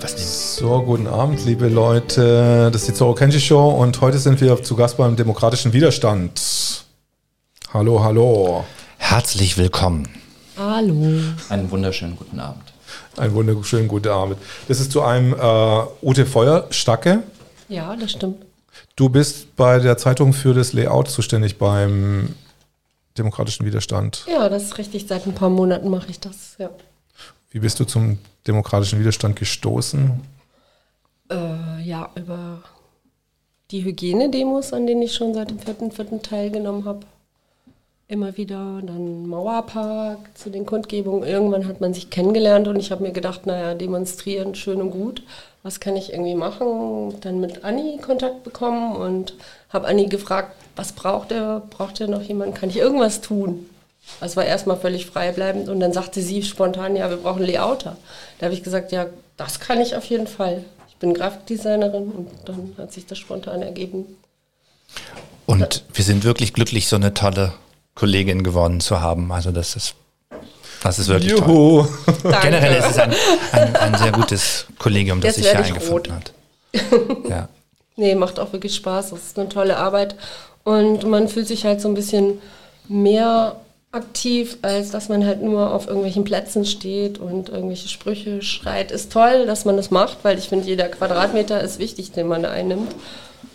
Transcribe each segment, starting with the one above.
Was nehmen So, guten Abend, liebe Leute. Das ist die Zoro Kenji Show und heute sind wir zu Gast beim Demokratischen Widerstand. Hallo, hallo. Herzlich willkommen. Hallo. Einen wunderschönen guten Abend. Einen wunderschönen guten Abend. Das ist zu einem äh, Ute Feuerstacke. Ja, das stimmt. Du bist bei der Zeitung für das Layout zuständig beim Demokratischen Widerstand. Ja, das ist richtig. Seit ein paar Monaten mache ich das. Ja. Wie bist du zum Demokratischen Widerstand gestoßen? Äh, ja, über die Hygienedemos, an denen ich schon seit dem vierten, vierten teilgenommen habe. Immer wieder, dann Mauerpark zu den Kundgebungen. Irgendwann hat man sich kennengelernt und ich habe mir gedacht, naja, demonstrieren, schön und gut. Was kann ich irgendwie machen? Dann mit Anni Kontakt bekommen und habe Anni gefragt, was braucht er? Braucht er noch jemanden? Kann ich irgendwas tun? Das war erstmal völlig freibleibend und dann sagte sie spontan, ja, wir brauchen Layouter. Da habe ich gesagt, ja, das kann ich auf jeden Fall. Ich bin Grafikdesignerin und dann hat sich das spontan ergeben. Und wir sind wirklich glücklich, so eine tolle Kollegin geworden zu haben. Also das ist, das ist wirklich toll. Juhu. Danke. Generell ist es ein, ein, ein sehr gutes Kollegium, das Jetzt sich hier eingefunden rot. hat. Ja. Nee, macht auch wirklich Spaß. Das ist eine tolle Arbeit. Und man fühlt sich halt so ein bisschen mehr aktiv, als dass man halt nur auf irgendwelchen Plätzen steht und irgendwelche Sprüche schreit. Ist toll, dass man das macht, weil ich finde, jeder Quadratmeter ist wichtig, den man einnimmt.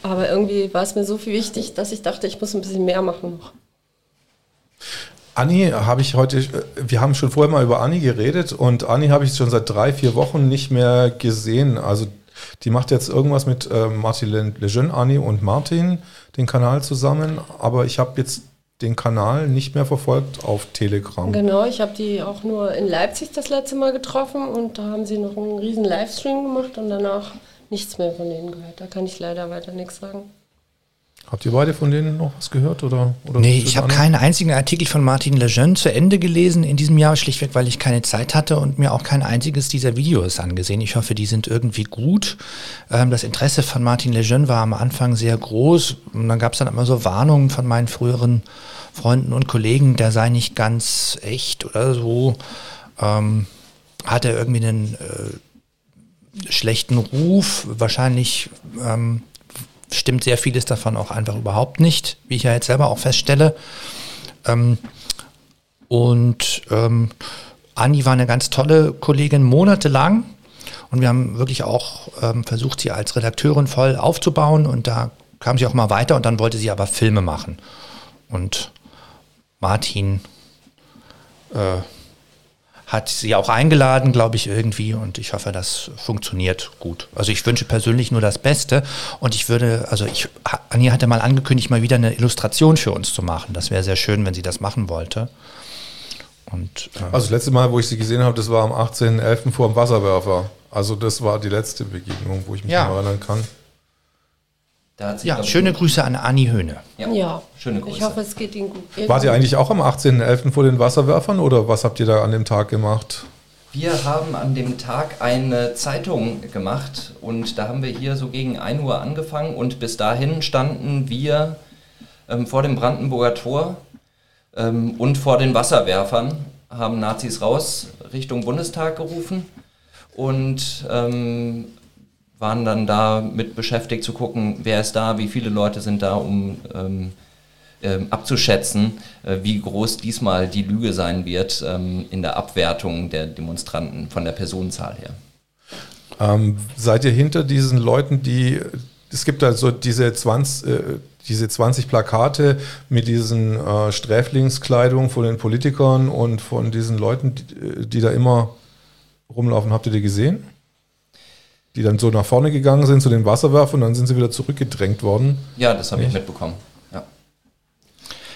Aber irgendwie war es mir so viel wichtig, dass ich dachte, ich muss ein bisschen mehr machen noch. Anni habe ich heute, wir haben schon vorher mal über Anni geredet und Anni habe ich schon seit drei, vier Wochen nicht mehr gesehen. Also die macht jetzt irgendwas mit äh, Martin Le- Lejeune, Anni und Martin, den Kanal zusammen, aber ich habe jetzt den Kanal nicht mehr verfolgt auf Telegram. Genau, ich habe die auch nur in Leipzig das letzte Mal getroffen und da haben sie noch einen riesen Livestream gemacht und danach nichts mehr von denen gehört. Da kann ich leider weiter nichts sagen. Habt ihr beide von denen noch was gehört? Oder, oder Nee, ich habe keinen einzigen Artikel von Martin Lejeune zu Ende gelesen in diesem Jahr, schlichtweg, weil ich keine Zeit hatte und mir auch kein einziges dieser Videos angesehen. Ich hoffe, die sind irgendwie gut. Ähm, das Interesse von Martin Lejeune war am Anfang sehr groß. Und dann gab es dann immer so Warnungen von meinen früheren Freunden und Kollegen, der sei nicht ganz echt oder so. Ähm, hat er irgendwie einen äh, schlechten Ruf. Wahrscheinlich ähm, stimmt sehr vieles davon auch einfach überhaupt nicht, wie ich ja jetzt selber auch feststelle. Ähm, und ähm, Anni war eine ganz tolle Kollegin, monatelang. Und wir haben wirklich auch ähm, versucht, sie als Redakteurin voll aufzubauen. Und da kam sie auch mal weiter. Und dann wollte sie aber Filme machen. Und Martin äh, hat sie auch eingeladen, glaube ich, irgendwie. Und ich hoffe, das funktioniert gut. Also ich wünsche persönlich nur das Beste. Und ich würde, also ich, Anni hatte mal angekündigt, mal wieder eine Illustration für uns zu machen. Das wäre sehr schön, wenn sie das machen wollte. Und äh, Also das letzte Mal, wo ich sie gesehen habe, das war am 18.11. vor dem Wasserwerfer. Also das war die letzte Begegnung, wo ich mich Ja. erinnern kann. Da hat sich, ja, schöne Grüße an Anni Höhne. Ja, Ja, schöne Grüße. ich hoffe, es geht Ihnen gut. Wart ihr eigentlich auch am 18.11. vor den Wasserwerfern oder was habt ihr da an dem Tag gemacht? Wir haben an dem Tag eine Zeitung gemacht und da haben wir hier so gegen 1 Uhr angefangen und bis dahin standen wir ähm, vor dem Brandenburger Tor ähm, und vor den Wasserwerfern, haben Nazis raus Richtung Bundestag gerufen und ähm, waren dann da mit beschäftigt zu gucken, wer ist da, wie viele Leute sind da, um ähm, ähm, abzuschätzen, äh, wie groß diesmal die Lüge sein wird ähm, in der Abwertung der Demonstranten von der Personenzahl her. Ähm, seid ihr hinter diesen Leuten, die, es gibt da so diese 20, äh, diese 20 Plakate mit diesen äh, Sträflingskleidung von den Politikern und von diesen Leuten, die, die da immer rumlaufen. Habt ihr die gesehen? Die dann so nach vorne gegangen sind zu den Wasserwerfern und dann sind sie wieder zurückgedrängt worden. Ja, das habe ich mitbekommen. Ja.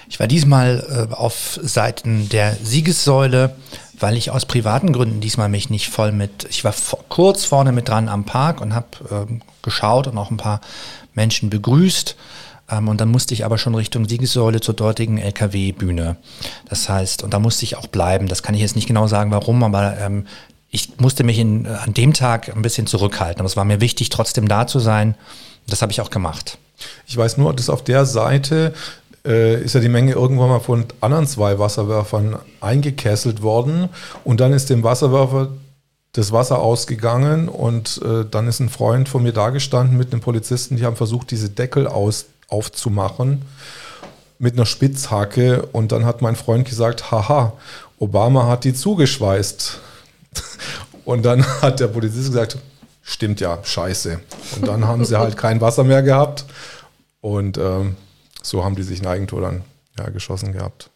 Ich war diesmal äh, auf Seiten der Siegessäule, weil ich aus privaten Gründen diesmal mich nicht voll mit, ich war vo- kurz vorne mit dran am Park und habe ähm, geschaut und auch ein paar Menschen begrüßt. Ähm, und dann musste ich aber schon Richtung Siegessäule zur dortigen LKW-Bühne. Das heißt, und da musste ich auch bleiben. Das kann ich jetzt nicht genau sagen, warum, aber ähm, ich musste mich in, äh, an dem Tag ein bisschen zurückhalten. Aber es war mir wichtig, trotzdem da zu sein. Das habe ich auch gemacht. Ich weiß nur, dass auf der Seite äh, ist ja die Menge irgendwann mal von anderen zwei Wasserwerfern eingekesselt worden und dann ist dem Wasserwerfer das Wasser ausgegangen und äh, dann ist ein Freund von mir da gestanden mit einem Polizisten, die haben versucht, diese Deckel aus, aufzumachen mit einer Spitzhacke und dann hat mein Freund gesagt, haha, Obama hat die zugeschweißt. Und dann hat der Polizist gesagt, stimmt ja, scheiße. Und dann haben sie halt kein Wasser mehr gehabt und ähm, so haben die sich ein Eigentor dann ja, geschossen gehabt.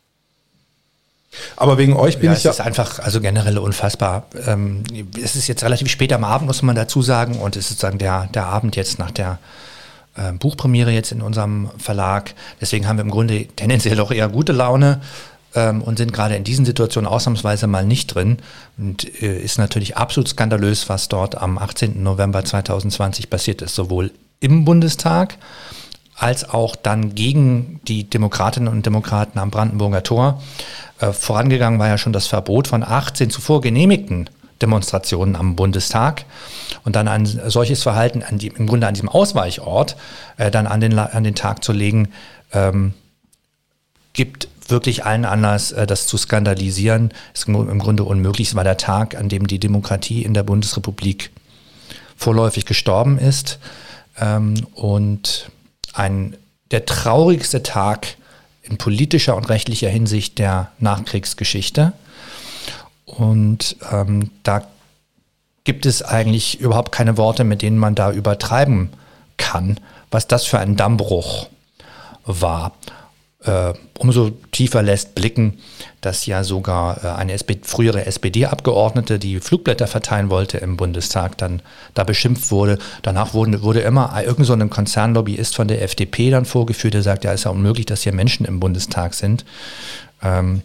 Aber wegen euch bin ja, ich es ja. Es ist einfach, also generell unfassbar. Ähm, es ist jetzt relativ spät am Abend, muss man dazu sagen. Und es ist sozusagen der, der Abend jetzt nach der äh, Buchpremiere jetzt in unserem Verlag. Deswegen haben wir im Grunde tendenziell auch eher gute Laune ähm, und sind gerade in diesen Situationen ausnahmsweise mal nicht drin. Und äh, ist natürlich absolut skandalös, was dort am 18. November 2020 passiert ist, sowohl im Bundestag als auch dann gegen die Demokratinnen und Demokraten am Brandenburger Tor. Äh, vorangegangen war ja schon das Verbot von 18 zuvor genehmigten Demonstrationen am Bundestag und dann ein solches Verhalten die, im Grunde an diesem Ausweichort äh, dann an den, an den Tag zu legen, ähm, gibt wirklich allen Anlass, äh, das zu skandalisieren. Ist im Grunde unmöglich. Es war der Tag, an dem die Demokratie in der Bundesrepublik vorläufig gestorben ist ähm, und ein, der traurigste Tag in politischer und rechtlicher Hinsicht der Nachkriegsgeschichte. Und ähm, da gibt es eigentlich überhaupt keine Worte, mit denen man da übertreiben kann, was das für ein Dammbruch war. Äh, umso tiefer lässt blicken, dass ja sogar äh, eine SPD, frühere SPD-Abgeordnete, die Flugblätter verteilen wollte im Bundestag, dann da beschimpft wurde. Danach wurde, wurde immer irgend so ein Konzernlobbyist von der FDP dann vorgeführt, der sagt, ja, ist ja unmöglich, dass hier Menschen im Bundestag sind. Ähm,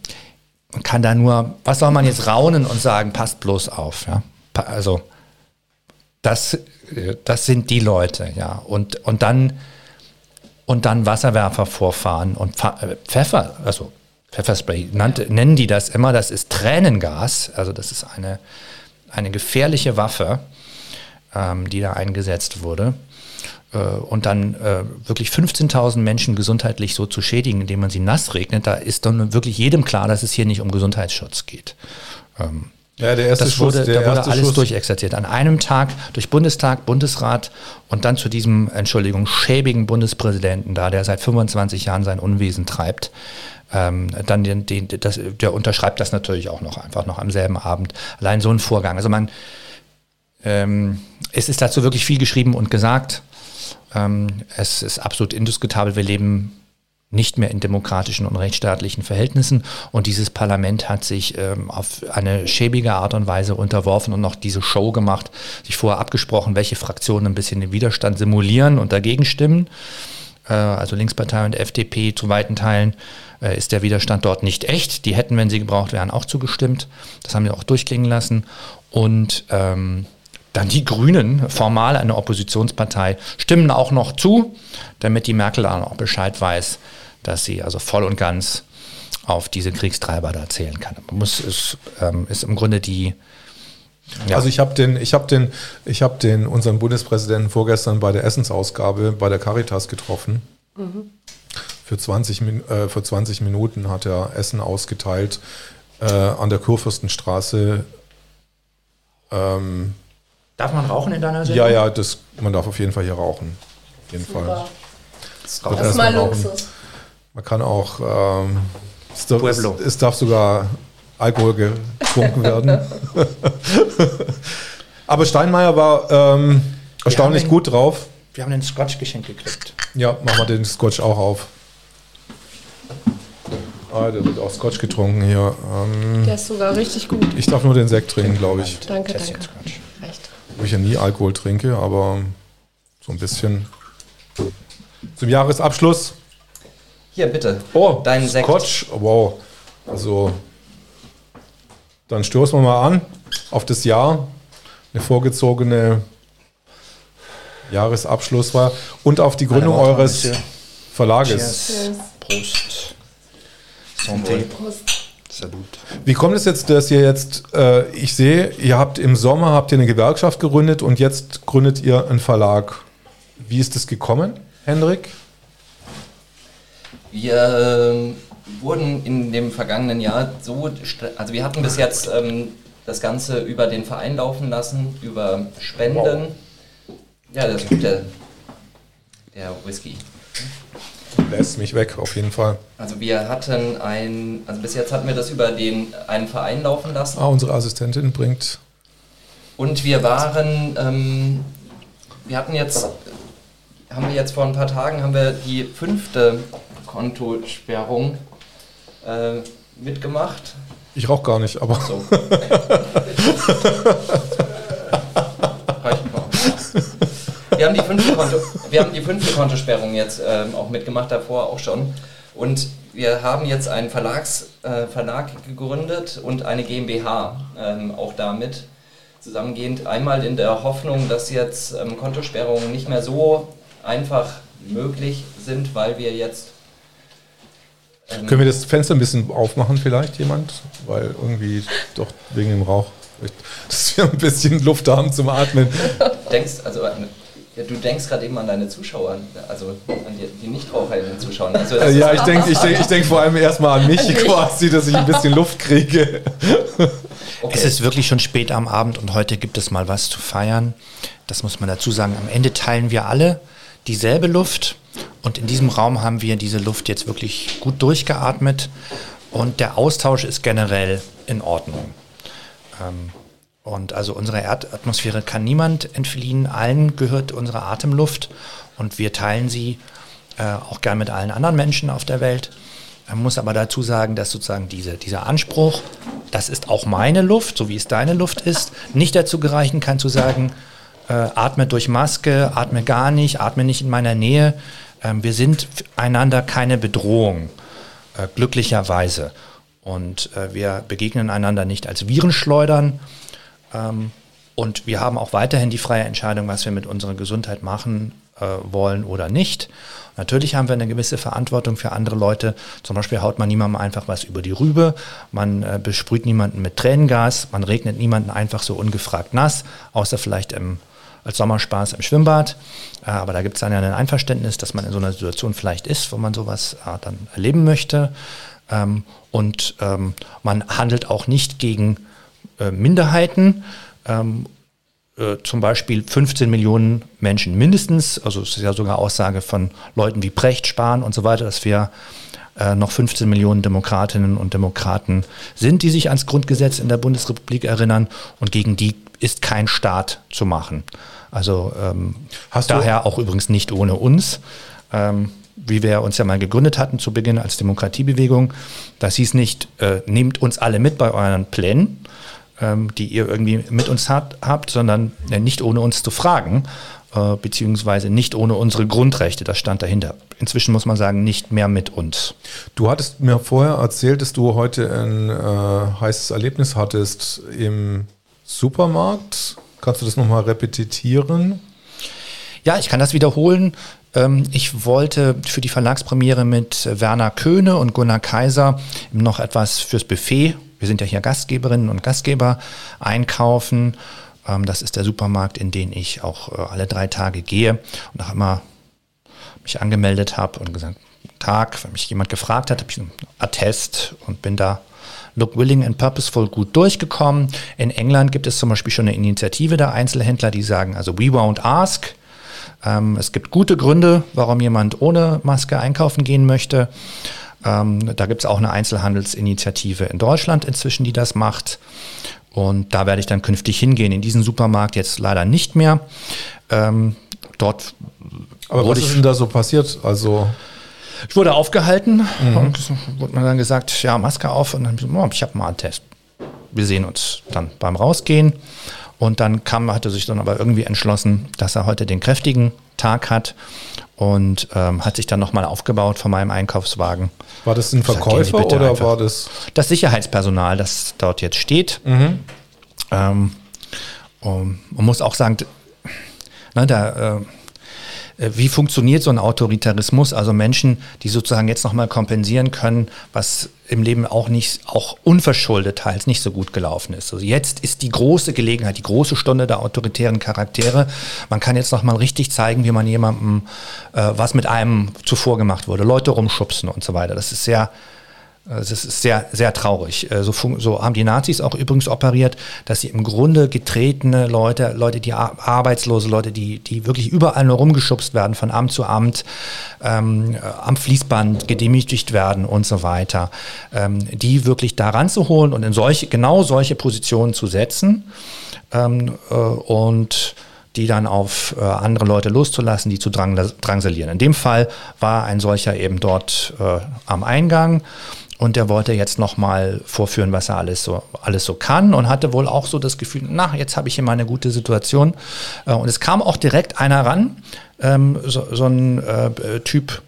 man kann da nur, was soll man jetzt raunen und sagen, passt bloß auf, ja. Also, das, äh, das sind die Leute, ja. Und, und dann, und dann Wasserwerfer vorfahren und äh, Pfeffer, also Pfefferspray, nannte, nennen die das immer, das ist Tränengas, also das ist eine, eine gefährliche Waffe, ähm, die da eingesetzt wurde. Äh, und dann äh, wirklich 15.000 Menschen gesundheitlich so zu schädigen, indem man sie nass regnet, da ist dann wirklich jedem klar, dass es hier nicht um Gesundheitsschutz geht. Ähm, ja, der erste das wurde, Schuss, da wurde alles Schuss. durchexerziert. An einem Tag durch Bundestag, Bundesrat und dann zu diesem, Entschuldigung, schäbigen Bundespräsidenten da, der seit 25 Jahren sein Unwesen treibt. Ähm, dann den, den, das, der unterschreibt das natürlich auch noch einfach noch am selben Abend. Allein so ein Vorgang. Also man, ähm, es ist dazu wirklich viel geschrieben und gesagt. Ähm, es ist absolut indiskutabel. Wir leben nicht mehr in demokratischen und rechtsstaatlichen Verhältnissen. Und dieses Parlament hat sich ähm, auf eine schäbige Art und Weise unterworfen und noch diese Show gemacht, sich vorher abgesprochen, welche Fraktionen ein bisschen den Widerstand simulieren und dagegen stimmen. Äh, also Linkspartei und FDP zu weiten Teilen äh, ist der Widerstand dort nicht echt. Die hätten, wenn sie gebraucht wären, auch zugestimmt. Das haben wir auch durchklingen lassen. Und ähm, dann die Grünen, formal eine Oppositionspartei, stimmen auch noch zu, damit die Merkel auch Bescheid weiß, dass sie also voll und ganz auf diese Kriegstreiber da zählen kann. Man muss es ähm, ist im Grunde die ja. Also ich habe den, ich habe den, ich habe den unseren Bundespräsidenten vorgestern bei der Essensausgabe bei der Caritas getroffen. Mhm. Für 20, äh, für 20 Minuten hat er Essen ausgeteilt äh, an der Kurfürstenstraße. Ähm, Darf man rauchen in deiner Sendung? Ja, ja, das, man darf auf jeden Fall hier rauchen. Auf jeden Super. Fall. Das, das ist mal Luxus. Man kann auch, ähm, es, darf, es, es, darf sogar Alkohol getrunken werden. Aber Steinmeier war ähm, erstaunlich den, gut drauf. Wir haben den Scotch geschenkt gekriegt. Ja, machen wir den Scotch auch auf. Ah, der wird auch Scotch getrunken hier. Ähm, der ist sogar richtig gut. Ich darf nur den Sekt trinken, glaube ich. Danke, danke. Wo ich ja nie Alkohol trinke, aber so ein bisschen. Zum Jahresabschluss. Hier, bitte. Oh, dein Sekt. Scotch. Wow. Also, dann stoßen wir mal an auf das Jahr. Eine vorgezogene Jahresabschluss war und auf die Gründung eures Verlages. Cheers. Prost. Santé. Prost. Salut. Wie kommt es jetzt, dass ihr jetzt, äh, ich sehe, ihr habt im Sommer habt ihr eine Gewerkschaft gegründet und jetzt gründet ihr einen Verlag. Wie ist das gekommen, Hendrik? Wir ähm, wurden in dem vergangenen Jahr so, also wir hatten bis jetzt ähm, das Ganze über den Verein laufen lassen, über Spenden. Wow. Ja, das ist der, der Whisky. Lässt mich weg, auf jeden Fall. Also wir hatten ein, also bis jetzt hatten wir das über den einen Verein laufen lassen. Ah, unsere Assistentin bringt. Und wir waren, ähm, wir hatten jetzt, haben wir jetzt vor ein paar Tagen haben wir die fünfte Kontosperrung äh, mitgemacht. Ich rauche gar nicht, aber. So. wir, haben die fünfte Konto, wir haben die fünfte Kontosperrung jetzt ähm, auch mitgemacht, davor auch schon. Und wir haben jetzt einen Verlags, äh, Verlag gegründet und eine GmbH ähm, auch damit zusammengehend. Einmal in der Hoffnung, dass jetzt ähm, Kontosperrungen nicht mehr so einfach möglich sind, weil wir jetzt Können wir das Fenster ein bisschen aufmachen vielleicht, jemand? Weil irgendwie doch wegen dem Rauch, dass wir ein bisschen Luft haben zum Atmen. denkst, also, ja, du denkst gerade eben an deine Zuschauer, also an die, die Nichtraucher in den Zuschauern. Also ja, ich denke ich denk, ich denk vor allem erstmal an mich quasi, dass ich ein bisschen Luft kriege. Okay. Es ist wirklich schon spät am Abend und heute gibt es mal was zu feiern. Das muss man dazu sagen. Am Ende teilen wir alle dieselbe Luft und in diesem Raum haben wir diese Luft jetzt wirklich gut durchgeatmet und der Austausch ist generell in Ordnung. Ähm, und also unsere Erdatmosphäre kann niemand entfliehen, allen gehört unsere Atemluft und wir teilen sie äh, auch gern mit allen anderen Menschen auf der Welt. Man muss aber dazu sagen, dass sozusagen diese, dieser Anspruch, das ist auch meine Luft, so wie es deine Luft ist, nicht dazu gereichen kann zu sagen, äh, atme durch Maske, atme gar nicht, atme nicht in meiner Nähe. Ähm, wir sind einander keine Bedrohung, äh, glücklicherweise. Und äh, wir begegnen einander nicht als Virenschleudern. Ähm, und wir haben auch weiterhin die freie Entscheidung, was wir mit unserer Gesundheit machen äh, wollen oder nicht. Natürlich haben wir eine gewisse Verantwortung für andere Leute. Zum Beispiel haut man niemandem einfach was über die Rübe, man äh, besprüht niemanden mit Tränengas, man regnet niemanden einfach so ungefragt nass, außer vielleicht im als Sommerspaß im Schwimmbad. Äh, aber da gibt es dann ja ein Einverständnis, dass man in so einer Situation vielleicht ist, wo man sowas äh, dann erleben möchte. Ähm, und ähm, man handelt auch nicht gegen äh, Minderheiten. Ähm, zum Beispiel 15 Millionen Menschen mindestens, also es ist ja sogar Aussage von Leuten wie Precht, Spahn und so weiter, dass wir noch 15 Millionen Demokratinnen und Demokraten sind, die sich ans Grundgesetz in der Bundesrepublik erinnern und gegen die ist kein Staat zu machen. Also ähm, daher auch übrigens nicht ohne uns. Ähm, wie wir uns ja mal gegründet hatten zu Beginn als Demokratiebewegung. Das hieß nicht, äh, nehmt uns alle mit bei euren Plänen, ähm, die ihr irgendwie mit uns hat, habt, sondern äh, nicht ohne uns zu fragen, äh, beziehungsweise nicht ohne unsere Grundrechte. Das stand dahinter. Inzwischen muss man sagen, nicht mehr mit uns. Du hattest mir vorher erzählt, dass du heute ein äh, heißes Erlebnis hattest im Supermarkt. Kannst du das nochmal repetitieren? Ja, ich kann das wiederholen. Ähm, ich wollte für die Verlagspremiere mit Werner Köhne und Gunnar Kaiser noch etwas fürs Buffet. Wir sind ja hier Gastgeberinnen und Gastgeber einkaufen. Ähm, das ist der Supermarkt, in den ich auch äh, alle drei Tage gehe und auch immer mich angemeldet habe und gesagt, Tag, wenn mich jemand gefragt hat, habe ich einen Attest und bin da Look Willing and Purposeful gut durchgekommen. In England gibt es zum Beispiel schon eine Initiative der Einzelhändler, die sagen, also we won't ask. Ähm, es gibt gute Gründe, warum jemand ohne Maske einkaufen gehen möchte. Ähm, da gibt es auch eine Einzelhandelsinitiative in Deutschland inzwischen, die das macht. Und da werde ich dann künftig hingehen. In diesen Supermarkt jetzt leider nicht mehr. Ähm, dort. Aber was ist denn da so passiert? Also ich wurde aufgehalten mhm. und wurde mir dann gesagt, ja, Maske auf und dann oh, ich habe mal einen Test. Wir sehen uns dann beim Rausgehen. Und dann kam, hatte sich dann aber irgendwie entschlossen, dass er heute den kräftigen Tag hat und ähm, hat sich dann nochmal aufgebaut von meinem Einkaufswagen. War das ein Verkäufer sag, oder war das? Das Sicherheitspersonal, das dort jetzt steht. Mhm. Ähm, man muss auch sagen, ne, da, äh, wie funktioniert so ein Autoritarismus? Also Menschen, die sozusagen jetzt nochmal kompensieren können, was im Leben auch nicht, auch unverschuldet teils nicht so gut gelaufen ist. Also jetzt ist die große Gelegenheit, die große Stunde der autoritären Charaktere. Man kann jetzt nochmal richtig zeigen, wie man jemandem, äh, was mit einem zuvor gemacht wurde, Leute rumschubsen und so weiter. Das ist sehr, Das ist sehr, sehr traurig. Äh, so, so, haben die Nazis auch übrigens operiert, dass sie im Grunde getretene Leute, Leute, die arbeitslose Leute, die, die wirklich überall nur rumgeschubst werden, von Amt zu Amt, ähm, am Fließband gedemütigt werden und so weiter, ähm, die wirklich da ranzuholen und in solche, genau solche Positionen zu setzen. Ähm, äh, und die dann auf äh, andere Leute loszulassen, die zu drang, drangsalieren. In dem Fall war ein solcher eben dort äh, am Eingang und der wollte jetzt nochmal vorführen, was er alles so, alles so kann und hatte wohl auch so das Gefühl, na, jetzt habe ich hier mal eine gute Situation. Äh, und es kam auch direkt einer ran, ähm, so, so, ein äh, Typ,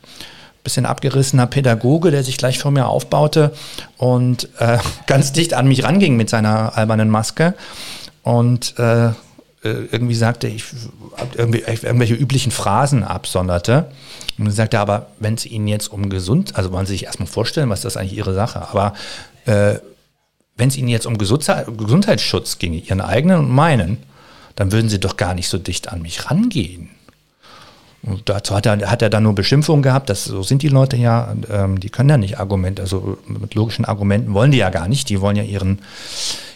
bisschen abgerissener Pädagoge, der sich gleich vor mir aufbaute und äh, ganz dicht an mich ranging mit seiner albernen Maske und äh, äh, irgendwie sagte, ich irgendwelche üblichen Phrasen absonderte. Und dann sagte er aber, wenn es Ihnen jetzt um gesund, also wollen Sie sich erstmal vorstellen, was das eigentlich Ihre Sache, aber äh, wenn es Ihnen jetzt um Gesundheit, Gesundheitsschutz ginge, Ihren eigenen und meinen, dann würden Sie doch gar nicht so dicht an mich rangehen. Und dazu hat er, hat er dann nur Beschimpfungen gehabt, das, so sind die Leute ja, ähm, die können ja nicht Argumente, also mit logischen Argumenten wollen die ja gar nicht, die wollen ja ihren,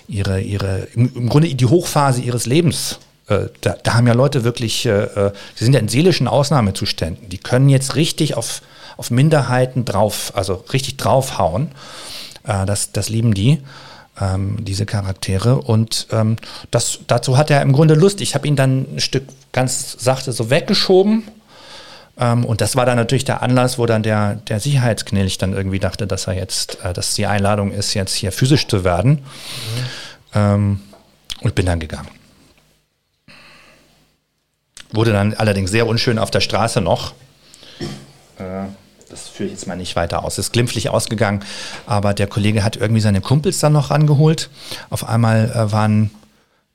ihre, ihre, im, Grunde die Hochphase ihres Lebens. Äh, da, da, haben ja Leute wirklich, äh, äh, sie sind ja in seelischen Ausnahmezuständen. Die können jetzt richtig auf, auf Minderheiten drauf, also richtig draufhauen. Äh, das, das lieben die. Ähm, diese Charaktere. Und ähm, das, dazu hat er im Grunde Lust. Ich habe ihn dann ein Stück ganz sachte so weggeschoben und das war dann natürlich der Anlass, wo dann der, der Sicherheitsknilch dann irgendwie dachte, dass er jetzt, äh, dass die Einladung ist, jetzt hier physisch zu werden. Mhm. Ähm, und bin dann gegangen. Wurde dann allerdings sehr unschön auf der Straße noch. Äh, das führe ich jetzt mal nicht weiter aus. Ist glimpflich ausgegangen, aber der Kollege hat irgendwie seine Kumpels dann noch rangeholt. Auf einmal äh, waren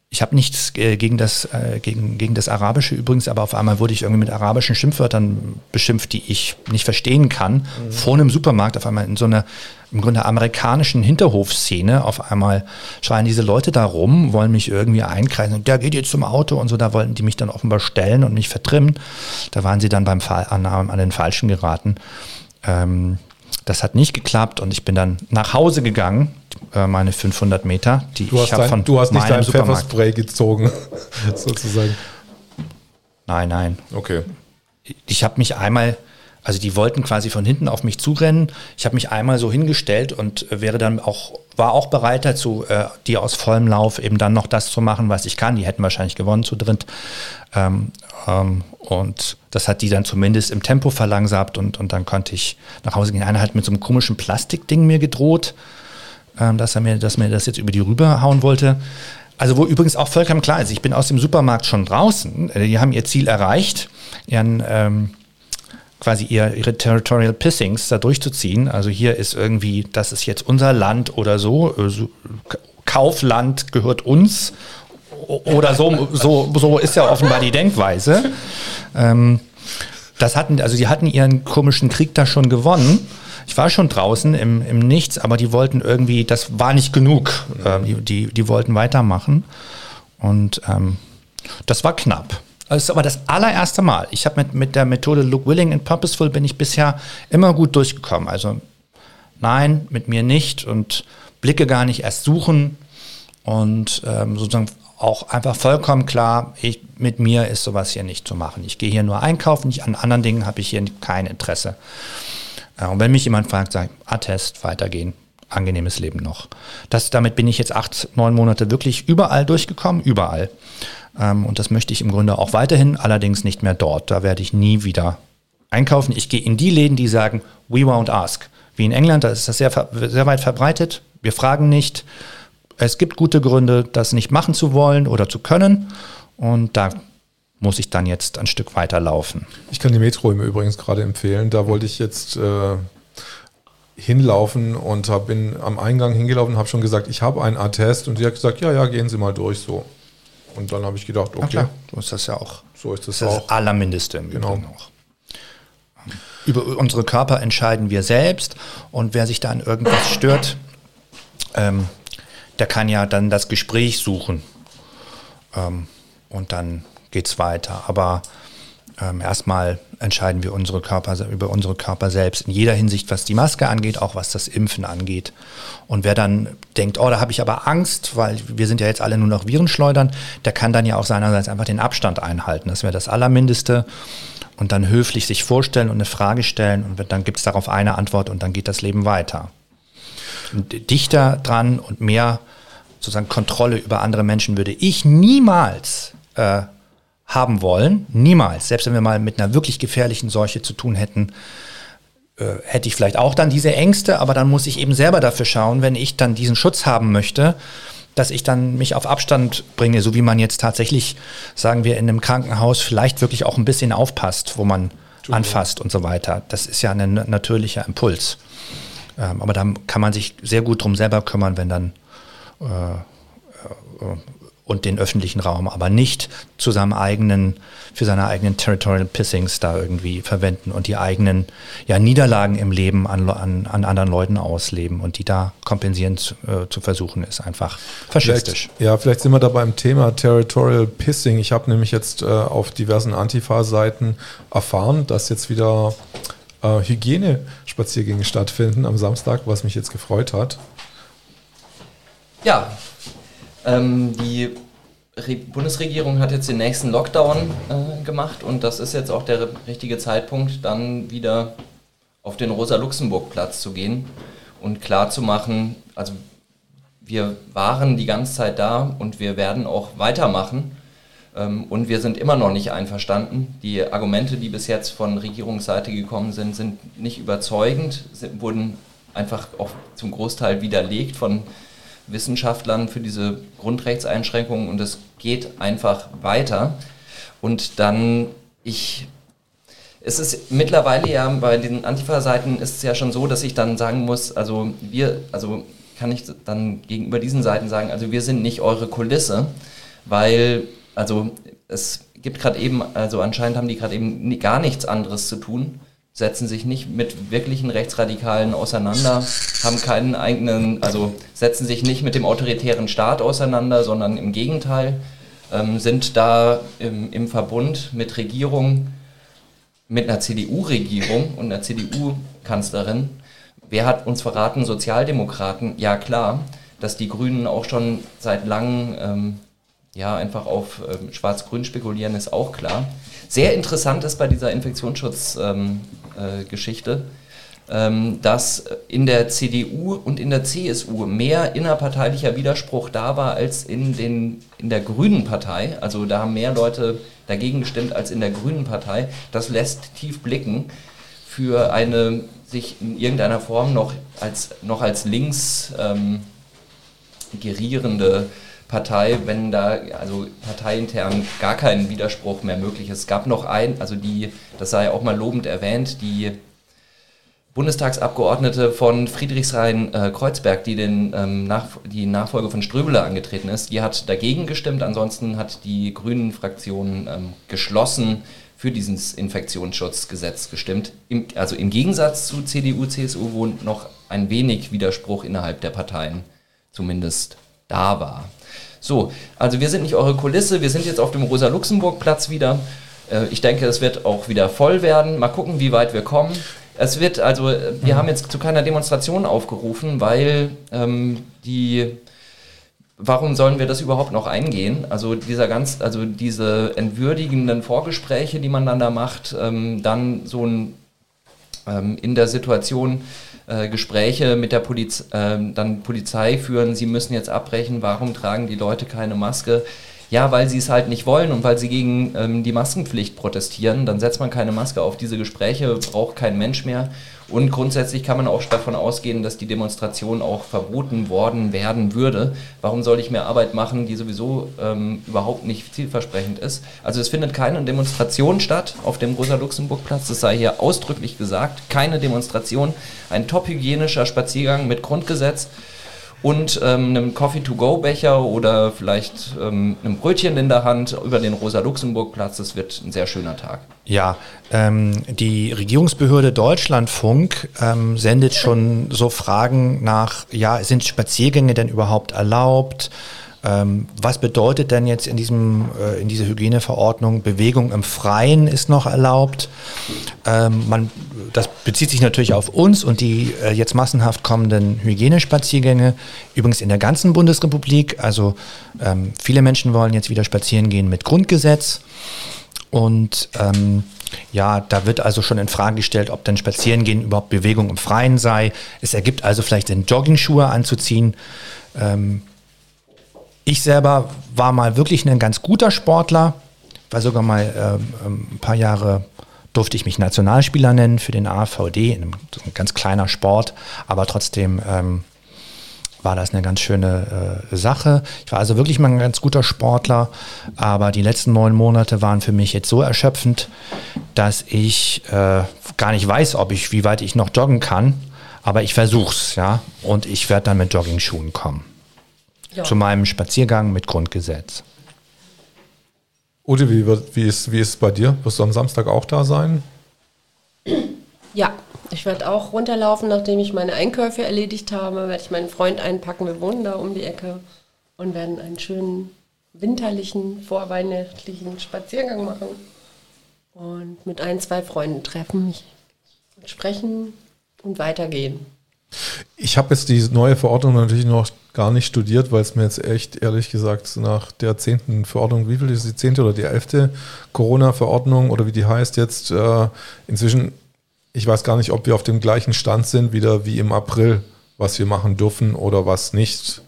ich habe nichts äh, gegen das, äh, gegen, gegen das Arabische übrigens, aber auf einmal wurde ich irgendwie mit arabischen Schimpfwörtern beschimpft, die ich nicht verstehen kann. Mhm. Vor einem Supermarkt, auf einmal in so einer im Grunde amerikanischen Hinterhofszene. Auf einmal schreien diese Leute da rum, wollen mich irgendwie einkreisen und der geht jetzt zum Auto und so. Da wollten die mich dann offenbar stellen und mich vertrimmen. Da waren sie dann beim Fall, an, an den Falschen geraten. Ähm, das hat nicht geklappt und ich bin dann nach Hause gegangen, äh, meine 500 Meter, die du ich habe von Du hast nicht dein Pfefferspray gezogen, sozusagen. Nein, nein. Okay. Ich habe mich einmal, also die wollten quasi von hinten auf mich zurennen. Ich habe mich einmal so hingestellt und wäre dann auch, war auch bereit dazu, äh, die aus vollem Lauf eben dann noch das zu machen, was ich kann. Die hätten wahrscheinlich gewonnen zu dritt. Ähm, ähm, und das hat die dann zumindest im Tempo verlangsamt und, und dann konnte ich nach Hause gehen. Einer hat mit so einem komischen Plastikding mir gedroht, ähm, dass er mir, dass mir das jetzt über die Rüber hauen wollte. Also wo übrigens auch vollkommen klar ist, ich bin aus dem Supermarkt schon draußen. Äh, die haben ihr Ziel erreicht, ihren ähm, quasi ihr, ihre Territorial Pissings da durchzuziehen. Also hier ist irgendwie, das ist jetzt unser Land oder so, äh, Kaufland gehört uns oder so, so, so ist ja offenbar die Denkweise. Ähm, das hatten, also die hatten ihren komischen Krieg da schon gewonnen. Ich war schon draußen im, im Nichts, aber die wollten irgendwie, das war nicht genug. Ähm, die, die, die, wollten weitermachen. Und ähm, das war knapp. Das ist aber das allererste Mal. Ich habe mit, mit der Methode Look Willing and Purposeful bin ich bisher immer gut durchgekommen. Also nein, mit mir nicht und Blicke gar nicht erst suchen und ähm, sozusagen auch einfach vollkommen klar, ich, mit mir ist sowas hier nicht zu machen. Ich gehe hier nur einkaufen, ich, an anderen Dingen habe ich hier kein Interesse. Äh, und wenn mich jemand fragt, sage ich, Attest, weitergehen, angenehmes Leben noch. Das, damit bin ich jetzt acht, neun Monate wirklich überall durchgekommen, überall. Ähm, und das möchte ich im Grunde auch weiterhin, allerdings nicht mehr dort. Da werde ich nie wieder einkaufen. Ich gehe in die Läden, die sagen, we won't ask. Wie in England, da ist das sehr, sehr weit verbreitet. Wir fragen nicht. Es gibt gute Gründe, das nicht machen zu wollen oder zu können. Und da muss ich dann jetzt ein Stück weiter laufen. Ich kann die Metro im Übrigen gerade empfehlen. Da wollte ich jetzt äh, hinlaufen und hab, bin am Eingang hingelaufen und habe schon gesagt, ich habe einen Attest. Und sie hat gesagt, ja, ja, gehen Sie mal durch so. Und dann habe ich gedacht, okay. so ist das ja auch. So ist das, das auch. Das Allermindeste im genau. Übrigen auch. Über unsere Körper entscheiden wir selbst und wer sich da an irgendwas stört, ähm, der kann ja dann das Gespräch suchen ähm, und dann geht es weiter. Aber ähm, erstmal entscheiden wir unsere Körper, über unsere Körper selbst in jeder Hinsicht, was die Maske angeht, auch was das Impfen angeht. Und wer dann denkt, oh, da habe ich aber Angst, weil wir sind ja jetzt alle nur noch Virenschleudern, der kann dann ja auch seinerseits einfach den Abstand einhalten. Das wäre das Allermindeste. Und dann höflich sich vorstellen und eine Frage stellen und dann gibt es darauf eine Antwort und dann geht das Leben weiter. Und dichter dran und mehr sozusagen Kontrolle über andere Menschen würde ich niemals äh, haben wollen. Niemals. Selbst wenn wir mal mit einer wirklich gefährlichen Seuche zu tun hätten, äh, hätte ich vielleicht auch dann diese Ängste, aber dann muss ich eben selber dafür schauen, wenn ich dann diesen Schutz haben möchte, dass ich dann mich auf Abstand bringe, so wie man jetzt tatsächlich, sagen wir, in einem Krankenhaus vielleicht wirklich auch ein bisschen aufpasst, wo man anfasst und so weiter. Das ist ja ein natürlicher Impuls. Ähm, aber da kann man sich sehr gut drum selber kümmern, wenn dann äh, äh, und den öffentlichen Raum, aber nicht zu seinem eigenen, für seine eigenen Territorial Pissings da irgendwie verwenden und die eigenen ja, Niederlagen im Leben an, an, an anderen Leuten ausleben und die da kompensieren zu, äh, zu versuchen, ist einfach faschistisch. Vielleicht, ja, vielleicht sind wir da beim Thema Territorial Pissing. Ich habe nämlich jetzt äh, auf diversen Antifa-Seiten erfahren, dass jetzt wieder äh, Hygienespaziergänge stattfinden am Samstag, was mich jetzt gefreut hat. Ja, ähm, die Re Bundesregierung hat jetzt den nächsten Lockdown äh, gemacht und das ist jetzt auch der richtige Zeitpunkt, dann wieder auf den Rosa-Luxemburg-Platz zu gehen und klar zu machen, also wir waren die ganze Zeit da und wir werden auch weitermachen. Ähm, und wir sind immer noch nicht einverstanden. Die Argumente, die bis jetzt von Regierungsseite gekommen sind, sind nicht überzeugend, sind, wurden einfach auch zum Großteil widerlegt von Wissenschaftlern für diese Grundrechtseinschränkungen und es geht einfach weiter. Und dann, ich, es ist mittlerweile ja bei den Antifa-Seiten ist es ja schon so, dass ich dann sagen muss, also wir, also kann ich dann gegenüber diesen Seiten sagen, also wir sind nicht eure Kulisse, weil, also es gibt gerade eben, also anscheinend haben die gerade eben gar nichts anderes zu tun setzen sich nicht mit wirklichen Rechtsradikalen auseinander, haben keinen eigenen, also setzen sich nicht mit dem autoritären Staat auseinander, sondern im Gegenteil, ähm, sind da im, im Verbund mit Regierungen, mit einer CDU-Regierung und einer CDU-Kanzlerin. Wer hat uns verraten? Sozialdemokraten. Ja klar, dass die Grünen auch schon seit langem ähm, ja, einfach auf ähm, Schwarz-Grün spekulieren, ist auch klar. Sehr interessant ist bei dieser Infektionsschutzgeschichte, ähm, ähm, dass in der CDU und in der CSU mehr innerparteilicher Widerspruch da war als in, den, in der Grünen Partei. Also da haben mehr Leute dagegen gestimmt als in der Grünen Partei. Das lässt tief blicken für eine sich in irgendeiner Form noch als, noch als links ähm, gerierende Partei, wenn da also parteiintern gar kein Widerspruch mehr möglich ist. Es gab noch ein, also die, das sei auch mal lobend erwähnt, die Bundestagsabgeordnete von Friedrichshain-Kreuzberg, äh, die den, ähm, nach, die Nachfolge von Ströbele angetreten ist, die hat dagegen gestimmt. Ansonsten hat die Grünen-Fraktion ähm, geschlossen für dieses Infektionsschutzgesetz gestimmt. Im, also im Gegensatz zu CDU, CSU, wo noch ein wenig Widerspruch innerhalb der Parteien zumindest da war. So, also wir sind nicht eure Kulisse, wir sind jetzt auf dem Rosa-Luxemburg-Platz wieder. Äh, ich denke, es wird auch wieder voll werden. Mal gucken, wie weit wir kommen. Es wird, also, äh, wir mhm. haben jetzt zu keiner Demonstration aufgerufen, weil ähm, die warum sollen wir das überhaupt noch eingehen? Also dieser ganz, also diese entwürdigenden Vorgespräche, die man dann da macht, ähm, dann so ein ähm, in der Situation äh, Gespräche mit der Poliz äh, dann Polizei führen, sie müssen jetzt abbrechen, warum tragen die Leute keine Maske? Ja, weil sie es halt nicht wollen und weil sie gegen ähm, die Maskenpflicht protestieren, dann setzt man keine Maske auf. Diese Gespräche braucht kein Mensch mehr. Und grundsätzlich kann man auch davon ausgehen, dass die Demonstration auch verboten worden werden würde. Warum soll ich mehr Arbeit machen, die sowieso ähm, überhaupt nicht zielversprechend ist? Also es findet keine Demonstration statt auf dem Rosa-Luxemburg-Platz. Das sei hier ausdrücklich gesagt. Keine Demonstration. Ein top hygienischer Spaziergang mit Grundgesetz und ähm, einem Coffee-to-go-Becher oder vielleicht ähm, einem Brötchen in der Hand über den Rosa-Luxemburg-Platz. Das wird ein sehr schöner Tag. Ja, ähm, die Regierungsbehörde Deutschlandfunk ähm, sendet schon so Fragen nach, ja, sind Spaziergänge denn überhaupt erlaubt? Ähm, was bedeutet denn jetzt in, diesem, äh, in dieser Hygieneverordnung? Bewegung im Freien ist noch erlaubt. Ähm, man, das bezieht sich natürlich auf uns und die äh, jetzt massenhaft kommenden Hygienespaziergänge. Übrigens in der ganzen Bundesrepublik. Also ähm, viele Menschen wollen jetzt wieder spazieren gehen mit Grundgesetz. Und ähm, ja, da wird also schon in Frage gestellt, ob denn Spazierengehen überhaupt Bewegung im Freien sei. Es ergibt also vielleicht den Jogging-Schuhe anzuziehen. Ähm, ich selber war mal wirklich ein ganz guter Sportler, war sogar mal äh, ein paar Jahre durfte ich mich Nationalspieler nennen für den AVD, ein ganz kleiner Sport, aber trotzdem ähm, war das eine ganz schöne äh, Sache. Ich war also wirklich mal ein ganz guter Sportler, aber die letzten neun Monate waren für mich jetzt so erschöpfend, dass ich äh, gar nicht weiß, ob ich, wie weit ich noch joggen kann. Aber ich versuch's, ja, und ich werde dann mit Jogging-Schuhen kommen ja. zu meinem Spaziergang mit Grundgesetz. Ute, wie, wie, ist, wie ist es bei dir? Wirst du am Samstag auch da sein? Ja, ich werde auch runterlaufen, nachdem ich meine Einkäufe erledigt habe, werde ich meinen Freund einpacken. Wir wohnen da um die Ecke und werden einen schönen winterlichen, vorweihnachtlichen Spaziergang machen und mit ein, zwei Freunden treffen, mich sprechen und weitergehen. Ich habe jetzt die neue Verordnung natürlich noch gar nicht studiert, weil es mir jetzt echt ehrlich gesagt nach der zehnten Verordnung, wie viel ist die zehnte oder die elfte Corona-Verordnung oder wie die heißt jetzt, äh, inzwischen, ich weiß gar nicht, ob wir auf dem gleichen Stand sind wieder wie im April, was wir machen dürfen oder was nicht.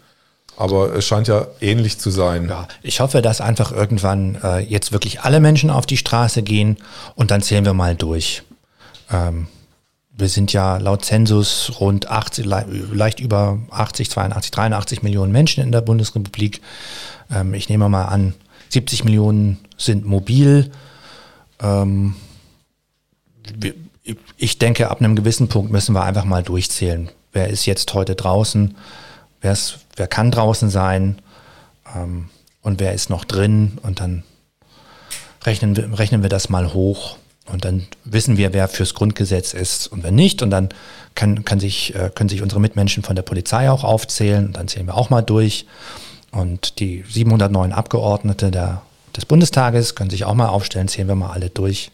Aber es scheint ja ähnlich zu sein. Ja, ich hoffe, dass einfach irgendwann äh, jetzt wirklich alle Menschen auf die Straße gehen und dann zählen wir mal durch. Ähm, wir sind ja laut Zensus rund 80, leicht über 80, 82, 83 Millionen Menschen in der Bundesrepublik. Ähm, ich nehme mal an, 70 Millionen sind mobil. Ähm, ich denke, ab einem gewissen Punkt müssen wir einfach mal durchzählen. Wer ist jetzt heute draußen? Wer, ist, wer kann draußen sein? Ähm, und wer ist noch drin? Und dann rechnen wir, rechnen wir das mal hoch. Und dann wissen wir, wer fürs Grundgesetz ist und wer nicht. Und dann kann, kann sich, äh, können sich unsere Mitmenschen von der Polizei auch aufzählen. Und dann zählen wir auch mal durch. Und die 709 Abgeordnete der, des Bundestages können sich auch mal aufstellen, zählen wir mal alle durch.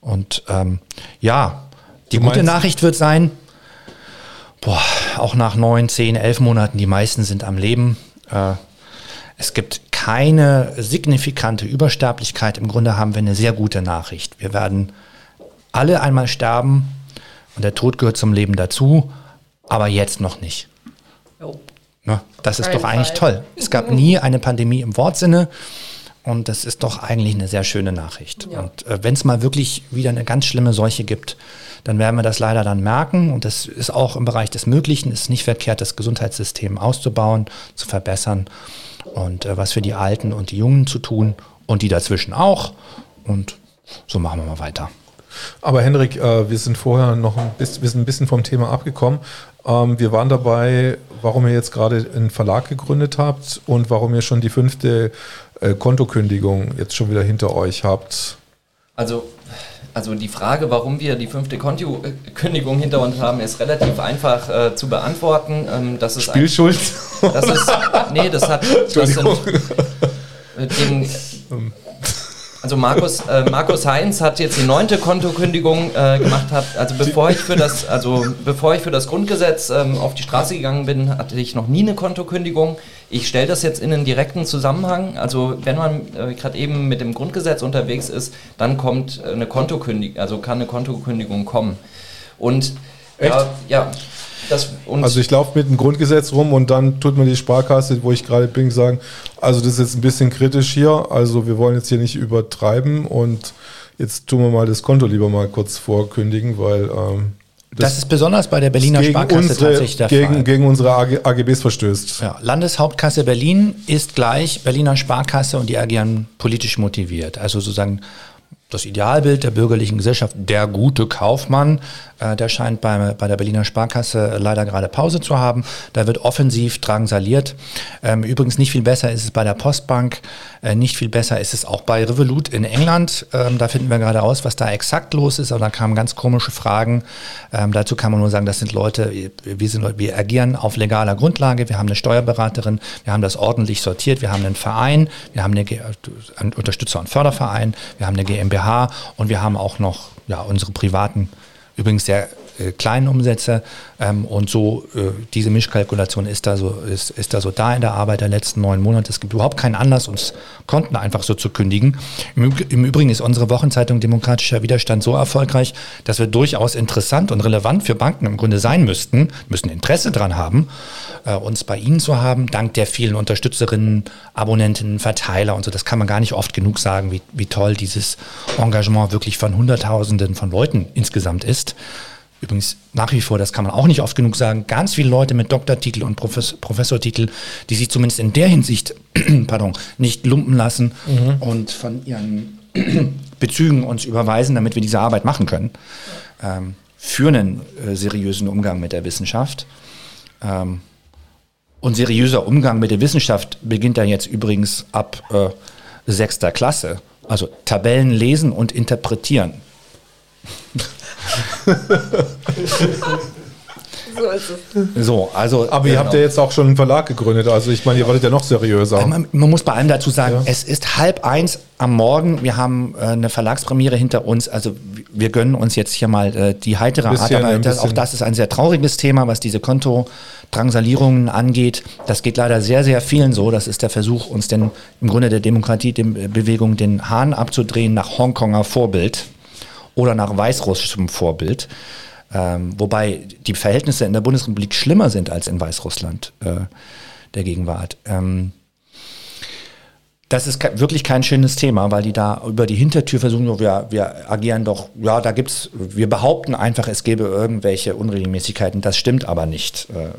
Und ähm, ja, die gute Nachricht wird sein, boah, auch nach neun, zehn, elf Monaten, die meisten sind am Leben. Äh, es gibt keine signifikante Übersterblichkeit. Im Grunde haben wir eine sehr gute Nachricht. Wir werden alle einmal sterben und der Tod gehört zum Leben dazu, aber jetzt noch nicht. Oh. Das ist doch eigentlich toll. Es gab nie eine Pandemie im Wortsinne. Und das ist doch eigentlich eine sehr schöne Nachricht. Ja. Und äh, wenn es mal wirklich wieder eine ganz schlimme Seuche gibt, dann werden wir das leider dann merken. Und das ist auch im Bereich des Möglichen, ist nicht verkehrt, das Gesundheitssystem auszubauen, zu verbessern und äh, was für die Alten und die Jungen zu tun und die dazwischen auch. Und so machen wir mal weiter. Aber Henrik, äh, wir sind vorher noch ein bisschen, wir sind ein bisschen vom Thema abgekommen. Ähm, wir waren dabei, warum ihr jetzt gerade einen Verlag gegründet habt und warum ihr schon die fünfte äh, Kontokündigung jetzt schon wieder hinter euch habt. Also also die Frage, warum wir die fünfte Kündigung hinter uns haben, ist relativ einfach äh, zu beantworten. Ähm, das ist Spielschuld? Das ist, nee, das hat das sind, den, also Markus, äh, Markus Heinz hat jetzt die neunte Kontokündigung äh, gemacht. Hat, also bevor ich für das, also bevor ich für das Grundgesetz ähm, auf die Straße gegangen bin, hatte ich noch nie eine Kontokündigung. Ich stelle das jetzt in einen direkten Zusammenhang. Also wenn man äh, gerade eben mit dem Grundgesetz unterwegs ist, dann kommt eine Kontokündigung, also kann eine Kontokündigung kommen. Und Echt? ja das, also ich laufe mit dem Grundgesetz rum und dann tut mir die Sparkasse, wo ich gerade bin, sagen, also das ist jetzt ein bisschen kritisch hier, also wir wollen jetzt hier nicht übertreiben und jetzt tun wir mal das Konto lieber mal kurz vorkündigen, weil ähm, das, das, ist besonders bei der Berliner Sparkasse unsere, tatsächlich der gegen, Fall. Gegen unsere AG, AGBs verstößt. Ja, Landeshauptkasse Berlin ist gleich Berliner Sparkasse und die agieren politisch motiviert. Also sozusagen das Idealbild der bürgerlichen Gesellschaft, der gute Kaufmann, der scheint bei, bei der Berliner Sparkasse leider gerade Pause zu haben. Da wird offensiv drangsaliert. Ähm, übrigens nicht viel besser ist es bei der Postbank, äh, nicht viel besser ist es auch bei Revolut in England. Ähm, da finden wir gerade aus, was da exakt los ist, aber da kamen ganz komische Fragen. Ähm, dazu kann man nur sagen, das sind Leute, wir, sind, wir agieren auf legaler Grundlage, wir haben eine Steuerberaterin, wir haben das ordentlich sortiert, wir haben einen Verein, wir haben eine, einen Unterstützer- und Förderverein, wir haben eine GmbH und wir haben auch noch ja, unsere privaten übrigens sehr äh, kleinen Umsätze. Ähm, und so, äh, diese Mischkalkulation ist da, so, ist, ist da so da in der Arbeit der letzten neun Monate. Es gibt überhaupt keinen Anlass, uns Konten einfach so zu kündigen. Im, Im, Übrigen ist unsere Wochenzeitung Demokratischer Widerstand so erfolgreich, dass wir durchaus interessant und relevant für Banken im Grunde sein müssten, müssen Interesse daran haben, äh, uns bei Ihnen zu haben, dank der vielen Unterstützerinnen, Abonnentinnen, Verteiler und so. Das kann man gar nicht oft genug sagen, wie, wie toll dieses Engagement wirklich von Hunderttausenden von Leuten insgesamt ist. Übrigens nach wie vor, das kann man auch nicht oft genug sagen, ganz viele Leute mit Doktortitel und Profes Professortitel, die sich zumindest in der Hinsicht pardon, nicht lumpen lassen mhm. und von ihren Bezügen uns überweisen, damit wir diese Arbeit machen können, ähm, für einen äh, seriösen Umgang mit der Wissenschaft. Ähm, und seriöser Umgang mit der Wissenschaft beginnt dann jetzt übrigens ab äh, sechster Klasse. Also Tabellen lesen und interpretieren. so ist es. So, also, Aber ihr genau. habt ja jetzt auch schon einen Verlag gegründet. Also ich meine, ihr wolltet ja noch seriöser. Man, man muss bei allem dazu sagen, ja. es ist halb eins am Morgen. Wir haben äh, eine Verlagspremiere hinter uns. Also wir gönnen uns jetzt hier mal äh, die heitere bisschen, Art. Aber das, auch das ist ein sehr trauriges Thema, was diese Kontodrangsalierungen angeht. Das geht leider sehr, sehr vielen so. Das ist der Versuch, uns denn im Grunde der Demokratie, der Bewegung den Hahn abzudrehen nach Hongkonger Vorbild oder nach weißrussischem Vorbild. Ähm, wobei die Verhältnisse in der Bundesrepublik schlimmer sind als in Weißrussland äh, der Gegenwart. Ähm, das ist wirklich kein schönes Thema, weil die da über die Hintertür versuchen, wir, wir agieren doch, ja, da gibt's, wir behaupten einfach, es gäbe irgendwelche Unregelmäßigkeiten. Das stimmt aber nicht. Äh,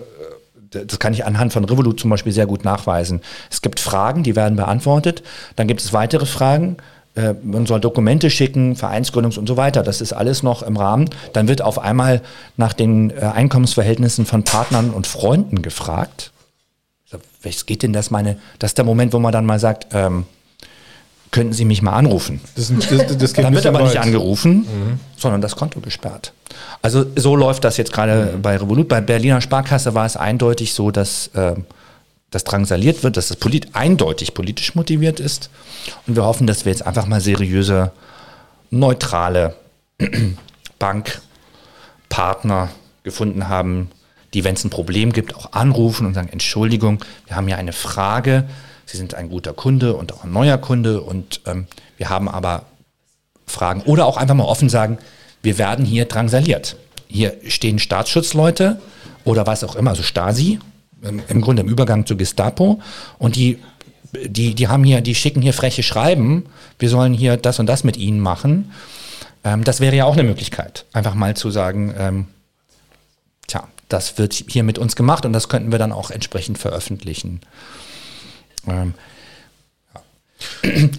das kann ich anhand von Revolut zum Beispiel sehr gut nachweisen. Es gibt Fragen, die werden beantwortet. Dann gibt es weitere Fragen, äh, man soll Dokumente schicken, Vereinsgründungs und so weiter. Das ist alles noch im Rahmen. Dann wird auf einmal nach den äh, Einkommensverhältnissen von Partnern und Freunden gefragt. Was geht denn das meine? Das ist der Moment, wo man dann mal sagt, ähm, könnten Sie mich mal anrufen? Das, das, das dann wird aber weit. nicht angerufen, mhm. sondern das Konto gesperrt. Also so läuft das jetzt gerade mhm. bei Revolut. Bei Berliner Sparkasse war es eindeutig so, dass äh, das drangsaliert wird, dass das polit eindeutig politisch motiviert ist. Und wir hoffen, dass wir jetzt einfach mal seriöse, neutrale Bankpartner gefunden haben, die, wenn es ein Problem gibt, auch anrufen und sagen, Entschuldigung, wir haben hier eine Frage, Sie sind ein guter Kunde und auch ein neuer Kunde und ähm, wir haben aber Fragen. Oder auch einfach mal offen sagen, wir werden hier drangsaliert. Hier stehen Staatsschutzleute oder was auch immer, also Stasi, im Grunde im Übergang zur Gestapo und die die, die haben hier, die schicken hier freche Schreiben, wir sollen hier das und das mit ihnen machen. Ähm, das wäre ja auch eine Möglichkeit, einfach mal zu sagen, ähm, tja, das wird hier mit uns gemacht und das könnten wir dann auch entsprechend veröffentlichen. Ähm,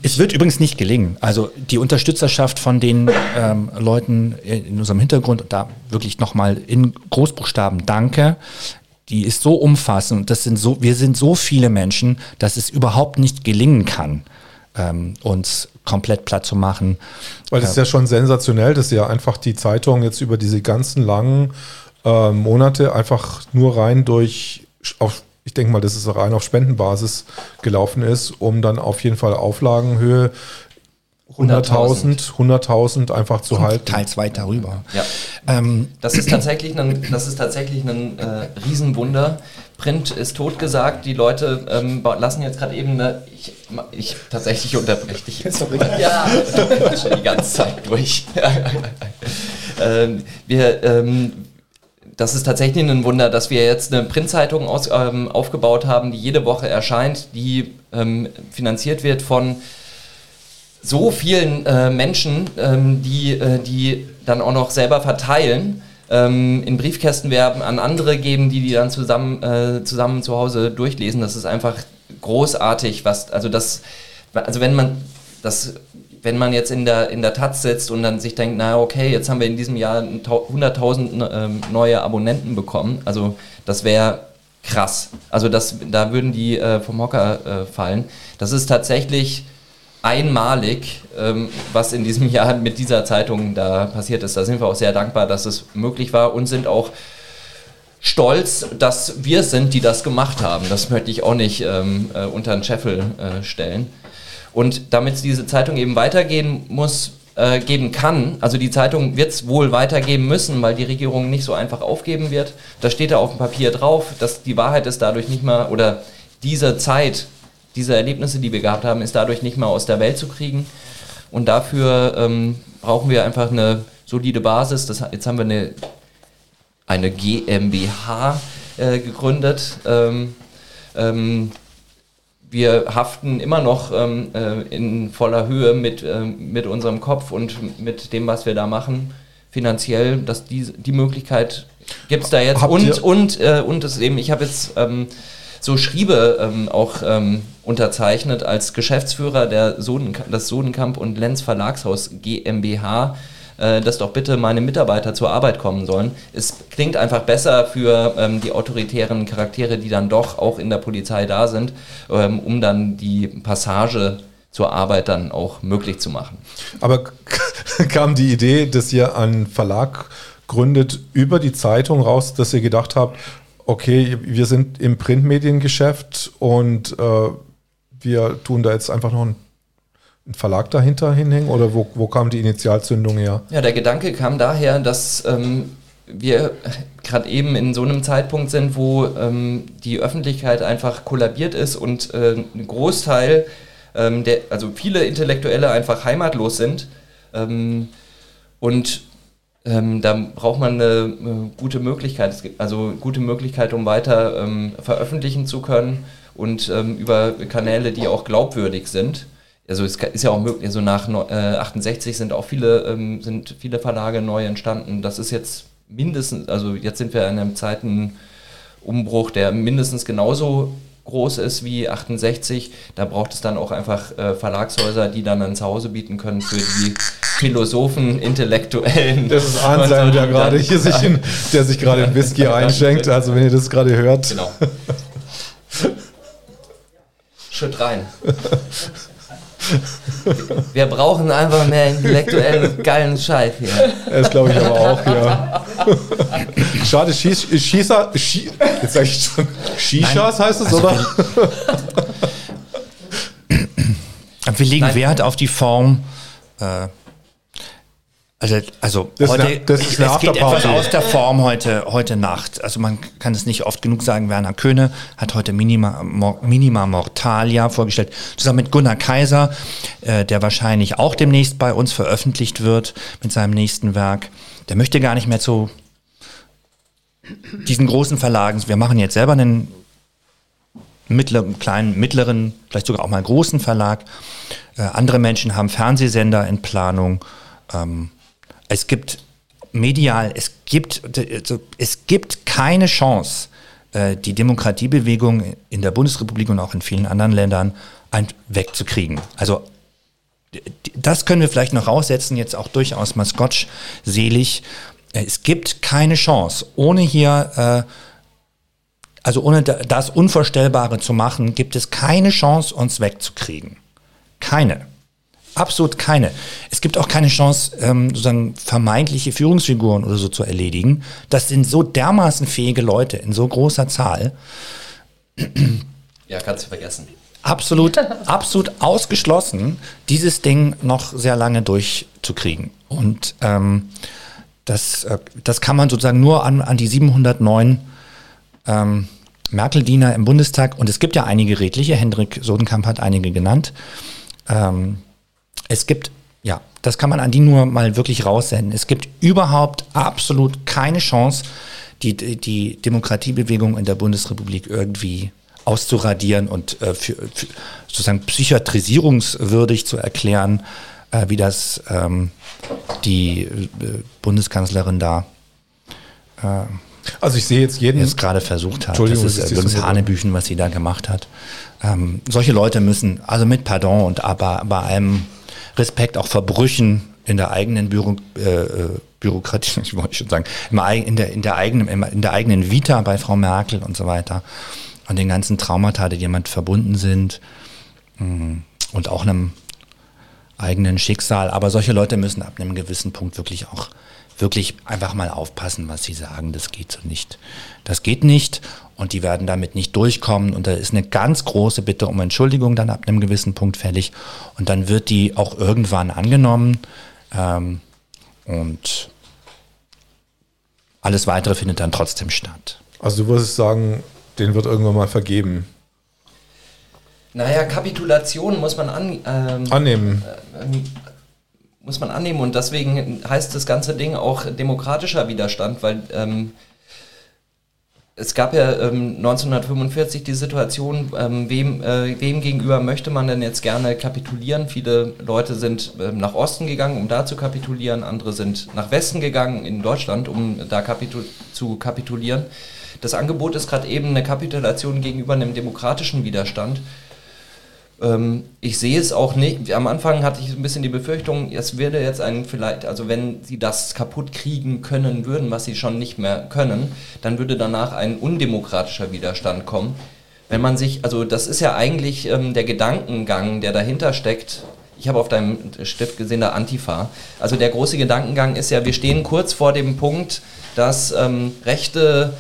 es wird übrigens nicht gelingen. Also die Unterstützerschaft von den ähm, Leuten in unserem Hintergrund, und da wirklich nochmal in Großbuchstaben Danke, die ist so umfassend, das sind so, wir sind so viele Menschen, dass es überhaupt nicht gelingen kann, ähm, uns komplett platt zu machen. Weil das ist ja schon sensationell, dass ja einfach die Zeitung jetzt über diese ganzen langen äh, Monate einfach nur rein durch, auf, ich denke mal, dass es rein auf Spendenbasis gelaufen ist, um dann auf jeden Fall Auflagenhöhe 100.000 100.000 einfach zu halten. Teils weiter rüber. Ja. Ähm, das ist tatsächlich ein, das ist tatsächlich ein äh, Riesenwunder. Print ist totgesagt. Die Leute ähm, lassen jetzt gerade eben eine. Ich, ich tatsächlich unterbreche dich jetzt. Sorry. Ja, schon die ganze Zeit durch. ähm, wir, ähm, das ist tatsächlich ein Wunder, dass wir jetzt eine Printzeitung aus, ähm, aufgebaut haben, die jede Woche erscheint, die ähm, finanziert wird von so vielen äh, Menschen, ähm, die, äh, die dann auch noch selber verteilen, ähm, in Briefkästen werben, an andere geben, die die dann zusammen, äh, zusammen zu Hause durchlesen. Das ist einfach großartig, was, also das, also wenn man das wenn man jetzt in der, in der Taz sitzt und dann sich denkt, na okay, jetzt haben wir in diesem Jahr 100.000 ähm, neue Abonnenten bekommen, also das wäre krass. Also das, da würden die äh, vom Hocker äh, fallen. Das ist tatsächlich einmalig, ähm, was in diesem Jahr mit dieser Zeitung da passiert ist. Da sind wir auch sehr dankbar, dass es möglich war und sind auch stolz, dass wir sind, die das gemacht haben. Das möchte ich auch nicht ähm, äh, unter den Scheffel äh, stellen. Und damit diese Zeitung eben weitergehen muss, äh, geben kann, also die Zeitung wird es wohl weitergeben müssen, weil die Regierung nicht so einfach aufgeben wird. Da steht da auf dem Papier drauf, dass die Wahrheit ist dadurch nicht mehr, oder diese Zeit, diese Erlebnisse, die wir gehabt haben, ist dadurch nicht mehr aus der Welt zu kriegen. Und dafür ähm, brauchen wir einfach eine solide Basis. Das, jetzt haben wir eine, eine GmbH äh, gegründet. Ähm, ähm, wir haften immer noch ähm, äh, in voller Höhe mit, äh, mit unserem Kopf und mit dem, was wir da machen, finanziell, dass die, die Möglichkeit gibt es da jetzt. Habt und, und, äh, und es eben, ich habe jetzt ähm, so Schriebe ähm, auch ähm, unterzeichnet als Geschäftsführer der Soden, des Sodenkamp und Lenz Verlagshaus GmbH äh, dass doch bitte meine Mitarbeiter zur Arbeit kommen sollen. Es klingt einfach besser für ähm, die autoritären Charaktere, die dann doch auch in der Polizei da sind, ähm, um dann die Passage zur Arbeit dann auch möglich zu machen. Aber kam die Idee, dass ihr einen Verlag gründet über die Zeitung raus, dass ihr gedacht habt, okay, wir sind im Printmediengeschäft und äh, wir tun da jetzt einfach noch ein ein Verlag dahinter hinhängen oder wo, wo kam die Initialzündung her? Ja, der Gedanke kam daher, dass ähm, wir gerade eben in so einem Zeitpunkt sind, wo ähm, die Öffentlichkeit einfach kollabiert ist und äh, ein Großteil, ähm, der, also viele Intellektuelle einfach heimatlos sind. Ähm, und ähm, da braucht man eine, eine, gute Möglichkeit, also gute Möglichkeit, um weiter ähm, veröffentlichen zu können und über Kanäle, die auch glaubwürdig sind also es ist ja auch möglich, also nach äh, 68 sind auch viele, ähm, sind viele Verlage neu entstanden. Das ist jetzt mindestens, also jetzt sind wir in einem Zeitenumbruch, der mindestens genauso groß ist wie 68. Da braucht es dann auch einfach äh, Verlagshäuser, die dann ein Zuhause bieten können für die Philosophen, Intellektuellen. Das ist Anselm, der gerade hier sich in, der sich gerade in Whisky einschenkt. Also wenn ihr das gerade hört. Genau. Schütt rein. Wir brauchen einfach mehr intellektuellen, geilen Scheiß hier. Das glaube ich aber auch, ja. Schade, Schieß, Schießer, Schie, jetzt sag ich schon, Shishas Nein, heißt es, also oder? Wir legen Nein. Wert auf die Form. Äh, also, also das heute, eine, das ist eine es geht etwas aus der Form heute, heute Nacht. Also man kann es nicht oft genug sagen, Werner Köhne hat heute Minima, Minima Mortalia vorgestellt, zusammen mit Gunnar Kaiser, äh, der wahrscheinlich auch demnächst bei uns veröffentlicht wird mit seinem nächsten Werk. Der möchte gar nicht mehr zu diesen großen Verlagen. Wir machen jetzt selber einen mittleren, kleinen, mittleren, vielleicht sogar auch mal großen Verlag. Äh, andere Menschen haben Fernsehsender in Planung. Ähm, es gibt medial, es gibt, also es gibt keine Chance, äh, die Demokratiebewegung in der Bundesrepublik und auch in vielen anderen Ländern wegzukriegen. Also das können wir vielleicht noch raussetzen, jetzt auch durchaus mal scotch-selig. Es gibt keine Chance, ohne hier, äh, also ohne das Unvorstellbare zu machen, gibt es keine Chance, uns wegzukriegen. Keine. Absolut keine. Es gibt auch keine Chance, ähm, sozusagen vermeintliche Führungsfiguren oder so zu erledigen. Das sind so dermaßen fähige Leute in so großer Zahl. Ja, kannst du vergessen. Absolut, absolut ausgeschlossen, dieses Ding noch sehr lange durchzukriegen. Und ähm, das, äh, das kann man sozusagen nur an, an die 709 ähm, Merkel-Diener im Bundestag, und es gibt ja einige redliche, Hendrik Sodenkamp hat einige genannt, ähm, es gibt, ja, das kann man an die nur mal wirklich raussenden. Es gibt überhaupt absolut keine Chance, die, die Demokratiebewegung in der Bundesrepublik irgendwie auszuradieren und äh, für, für sozusagen psychiatrisierungswürdig zu erklären, äh, wie das ähm, die äh, Bundeskanzlerin da äh, also ich sehe jetzt jeden jetzt gerade versucht hat. Das ist übrigens Hanebüchen, was sie da gemacht hat. Ähm, solche Leute müssen, also mit Pardon und aber bei allem Respekt auch vor Brüchen in der eigenen Büro, äh, äh Bürokratie, ich wollte schon sagen, in der, in, der eigenen, in der eigenen Vita bei Frau Merkel und so weiter und den ganzen Traumata, die jemand verbunden sind mm, und auch einem eigenen Schicksal. Aber solche Leute müssen ab einem gewissen Punkt wirklich auch wirklich einfach mal aufpassen, was sie sagen. Das geht so nicht. Das geht nicht und die werden damit nicht durchkommen. Und da ist eine ganz große Bitte um Entschuldigung dann ab einem gewissen Punkt fällig. Und dann wird die auch irgendwann angenommen. Ähm, und alles weitere findet dann trotzdem statt. Also du würdest sagen, den wird irgendwann mal vergeben. Naja, Kapitulation muss man an, ähm, annehmen. Äh, muss man annehmen und deswegen heißt das ganze Ding auch demokratischer Widerstand, weil ähm, es gab ja ähm, 1945 die Situation, ähm, wem, äh, wem gegenüber möchte man denn jetzt gerne kapitulieren? Viele Leute sind ähm, nach Osten gegangen, um da zu kapitulieren, andere sind nach Westen gegangen in Deutschland, um da kapitul zu kapitulieren. Das Angebot ist gerade eben eine Kapitulation gegenüber einem demokratischen Widerstand. Ähm, ich sehe es auch nicht. Am Anfang hatte ich ein bisschen die Befürchtung, es würde jetzt ein vielleicht, also wenn sie das kaputt kriegen können würden, was sie schon nicht mehr können, dann würde danach ein undemokratischer Widerstand kommen. Wenn man sich, also das ist ja eigentlich ähm, der Gedankengang, der dahinter steckt. Ich habe auf deinem Stift gesehen, der Antifa. Also der große Gedankengang ist ja, wir stehen kurz vor dem Punkt, dass ähm, rechte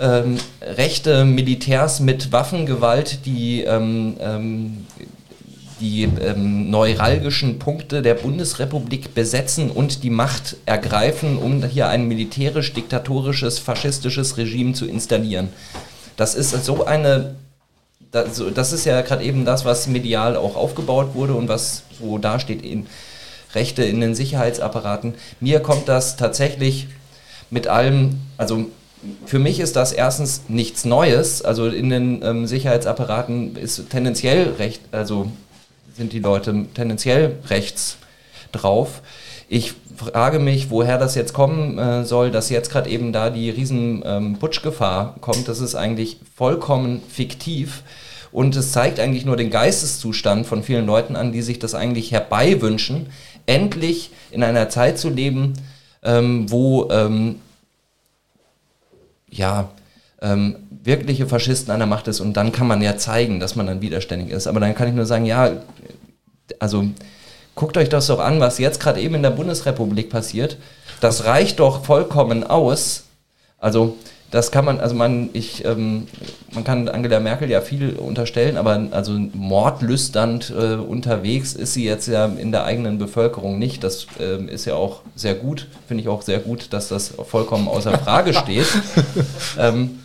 ähm, rechte Militärs mit Waffengewalt die, ähm, ähm, die ähm, neuralgischen Punkte der Bundesrepublik besetzen und die Macht ergreifen, um hier ein militärisch-diktatorisches, faschistisches Regime zu installieren. Das ist so eine das, ist ja gerade eben das, was medial auch aufgebaut wurde und was so dasteht in Rechte in den Sicherheitsapparaten. Mir kommt das tatsächlich mit allem, also für mich ist das erstens nichts Neues. Also in den ähm, Sicherheitsapparaten ist tendenziell recht, also sind die Leute tendenziell rechts drauf. Ich frage mich, woher das jetzt kommen äh, soll, dass jetzt gerade eben da die riesen ähm, Putschgefahr kommt. Das ist eigentlich vollkommen fiktiv. Und es zeigt eigentlich nur den Geisteszustand von vielen Leuten an, die sich das eigentlich herbeiwünschen, endlich in einer Zeit zu leben, ähm, wo ähm, ja, ähm, wirkliche Faschisten an der Macht ist und dann kann man ja zeigen, dass man dann widerständig ist. Aber dann kann ich nur sagen, ja, also guckt euch das doch an, was jetzt gerade eben in der Bundesrepublik passiert. Das reicht doch vollkommen aus. Also das kann man, also man, ich, ähm, man kann Angela Merkel ja viel unterstellen, aber also mordlüsternd äh, unterwegs ist sie jetzt ja in der eigenen Bevölkerung nicht. Das ähm, ist ja auch sehr gut, finde ich auch sehr gut, dass das vollkommen außer Frage steht. ähm,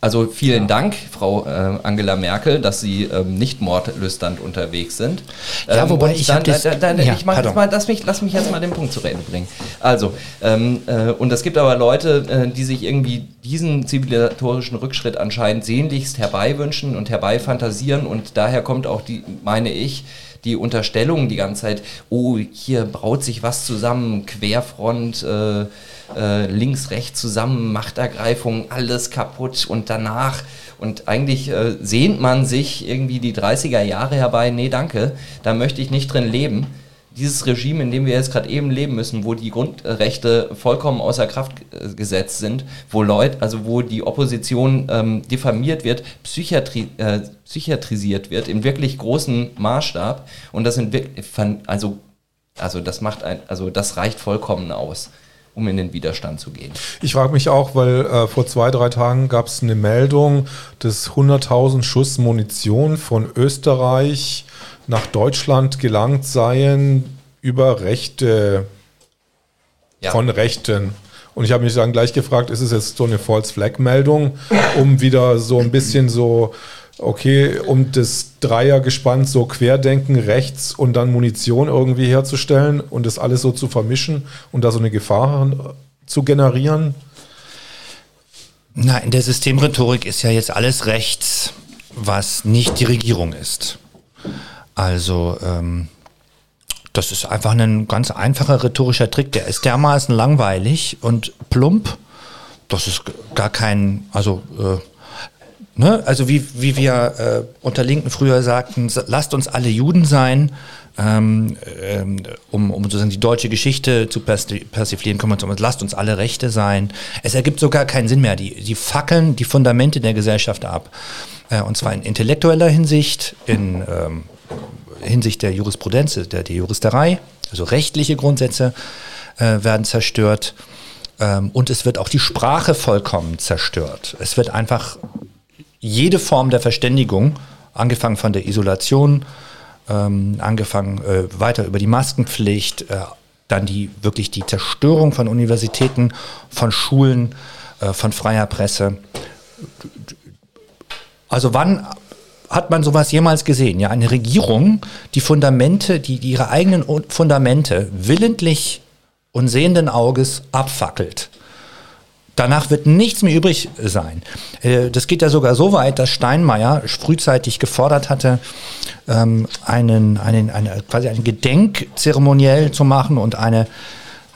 also vielen ja. Dank, Frau äh, Angela Merkel, dass Sie ähm, nicht mordlüsternd unterwegs sind. Ja, ähm, wobei ich dann, das, da, da, ja, ich mach jetzt mal, lass mich, lass mich jetzt mal den Punkt zu Reden bringen. Also, ähm, äh, und es gibt aber Leute, äh, die sich irgendwie diesen zivilisatorischen Rückschritt anscheinend sehnlichst herbeiwünschen und herbeifantasieren und daher kommt auch die, meine ich, die Unterstellung die ganze Zeit, oh, hier braut sich was zusammen, Querfront, äh, äh, links, rechts zusammen, Machtergreifung, alles kaputt und danach. Und eigentlich äh, sehnt man sich irgendwie die 30er Jahre herbei, nee, danke, da möchte ich nicht drin leben. Dieses Regime, in dem wir jetzt gerade eben leben müssen, wo die Grundrechte vollkommen außer Kraft äh, gesetzt sind, wo Leute, also wo die Opposition ähm, diffamiert wird, psychiatri äh, psychiatrisiert wird, in wirklich großem Maßstab. Und das sind also, also das macht ein, also das reicht vollkommen aus um in den Widerstand zu gehen. Ich frage mich auch, weil äh, vor zwei, drei Tagen gab es eine Meldung, dass 100.000 Schuss Munition von Österreich nach Deutschland gelangt seien über Rechte ja. von Rechten. Und ich habe mich dann gleich gefragt, ist es jetzt so eine False Flag Meldung, um wieder so ein bisschen so okay, um das Dreiergespann so querdenken rechts und dann Munition irgendwie herzustellen und das alles so zu vermischen und da so eine Gefahr zu generieren? Na, in der Systemrhetorik ist ja jetzt alles rechts, was nicht die Regierung ist. Also, ähm, das ist einfach ein ganz einfacher rhetorischer Trick. Der ist dermaßen langweilig und plump. Das ist gar kein, also äh, Ne? Also wie, wie wir äh, unter Linken früher sagten, lasst uns alle Juden sein, ähm, ähm, um, um sozusagen die deutsche Geschichte zu persiflieren, kommen wir zum, lasst uns alle Rechte sein. Es ergibt sogar keinen Sinn mehr. Die, die fackeln die Fundamente der Gesellschaft ab. Äh, und zwar in intellektueller Hinsicht, in ähm, Hinsicht der Jurisprudenz, der, der Juristerei, also rechtliche Grundsätze äh, werden zerstört. Ähm, und es wird auch die Sprache vollkommen zerstört. Es wird einfach jede Form der Verständigung, angefangen von der Isolation, ähm, angefangen äh, weiter über die Maskenpflicht, äh, dann die wirklich die Zerstörung von Universitäten, von Schulen, äh, von freier Presse. Also wann hat man sowas jemals gesehen? Ja, eine Regierung, die Fundamente, die, die ihre eigenen Fundamente willentlich und sehenden Auges abfackelt. Danach wird nichts mehr übrig sein. Äh, das geht ja sogar so weit, dass Steinmeier frühzeitig gefordert hatte, ähm, einen, einen, eine, quasi ein Gedenkzeremoniell zu machen und eine,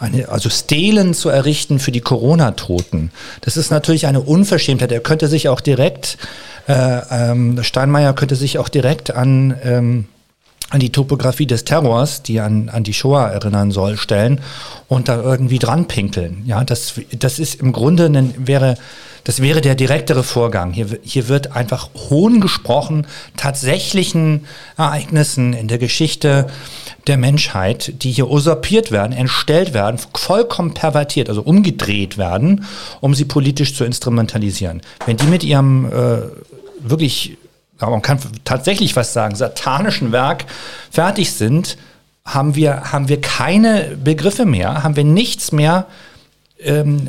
eine, also Stelen zu errichten für die Corona-Toten. Das ist natürlich eine Unverschämtheit. Er könnte sich auch direkt, äh, ähm, Steinmeier könnte sich auch direkt an ähm, an die Topografie des Terrors, die an, an die Shoah erinnern soll, stellen und da irgendwie dran pinkeln. Ja, das, das ist im Grunde, ein, wäre, das wäre der direktere Vorgang. Hier, hier wird einfach Hohn gesprochen, tatsächlichen Ereignissen in der Geschichte der Menschheit, die hier usurpiert werden, entstellt werden, vollkommen pervertiert, also umgedreht werden, um sie politisch zu instrumentalisieren. Wenn die mit ihrem äh, wirklich aber man kann tatsächlich was sagen, satanischen Werk fertig sind, haben wir, haben wir keine Begriffe mehr, haben wir nichts mehr, ähm,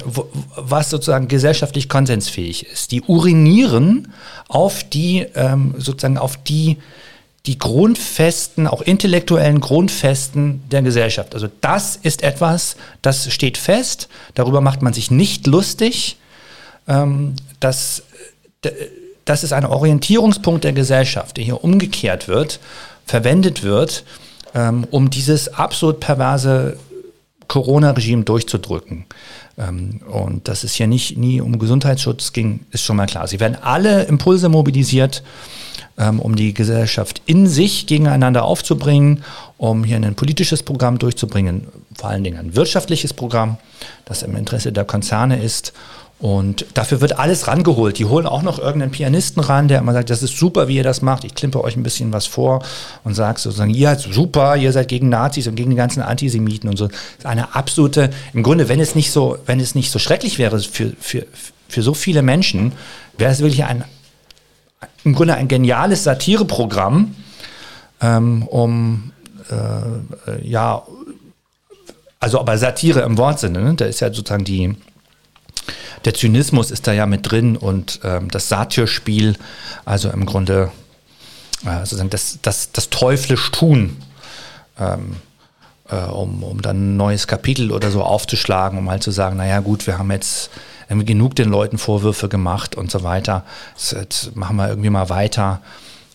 was sozusagen gesellschaftlich konsensfähig ist. Die urinieren auf die, ähm, sozusagen auf die, die Grundfesten, auch intellektuellen Grundfesten der Gesellschaft. Also das ist etwas, das steht fest, darüber macht man sich nicht lustig. Ähm, das, das ist ein Orientierungspunkt der Gesellschaft, der hier umgekehrt wird, verwendet wird, ähm, um dieses absolut perverse Corona-Regime durchzudrücken. Ähm, und dass es hier nicht nie um Gesundheitsschutz ging, ist schon mal klar. Sie werden alle Impulse mobilisiert, ähm, um die Gesellschaft in sich gegeneinander aufzubringen, um hier ein politisches Programm durchzubringen, vor allen Dingen ein wirtschaftliches Programm, das im Interesse der Konzerne ist und dafür wird alles rangeholt. Die holen auch noch irgendeinen Pianisten ran, der immer sagt, das ist super, wie ihr das macht. Ich klimpe euch ein bisschen was vor und sage sozusagen, ihr seid super, ihr seid gegen Nazis und gegen die ganzen Antisemiten und so. Das ist eine absolute, im Grunde, wenn es nicht so, wenn es nicht so schrecklich wäre für, für, für so viele Menschen, wäre es wirklich ein, im Grunde ein geniales Satireprogramm, ähm, um, äh, ja, also aber Satire im Wortsinne, ne? da ist ja sozusagen die, der Zynismus ist da ja mit drin und ähm, das Satyrspiel, also im Grunde äh, sozusagen das, das, das teuflisch tun, ähm, äh, um, um dann ein neues Kapitel oder so aufzuschlagen, um halt zu sagen, naja gut, wir haben jetzt irgendwie genug den Leuten Vorwürfe gemacht und so weiter. Jetzt, jetzt machen wir irgendwie mal weiter.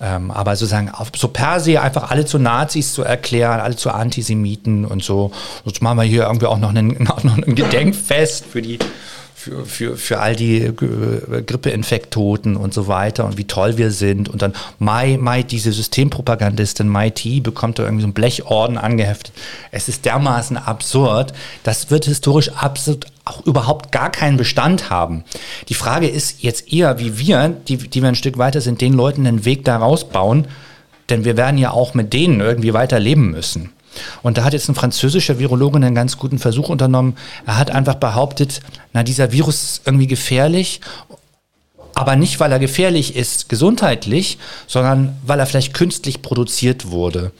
Ähm, aber sozusagen auf, so per se einfach alle zu Nazis zu erklären, alle zu Antisemiten und so. Jetzt machen wir hier irgendwie auch noch, einen, noch ein Gedenkfest für die für, für, für all die äh, Grippeinfekttoten und so weiter und wie toll wir sind. Und dann Mai, Mai, diese Systempropagandistin Mai T bekommt da irgendwie so ein Blechorden angeheftet. Es ist dermaßen absurd. Das wird historisch absolut auch überhaupt gar keinen Bestand haben. Die Frage ist jetzt eher, wie wir, die, die wir ein Stück weiter sind, den Leuten einen Weg da rausbauen, denn wir werden ja auch mit denen irgendwie weiter leben müssen. Und da hat jetzt ein französischer Virologe einen ganz guten Versuch unternommen. Er hat einfach behauptet, na, dieser Virus ist irgendwie gefährlich aber nicht, weil er gefährlich ist gesundheitlich, sondern weil er vielleicht künstlich produziert wurde.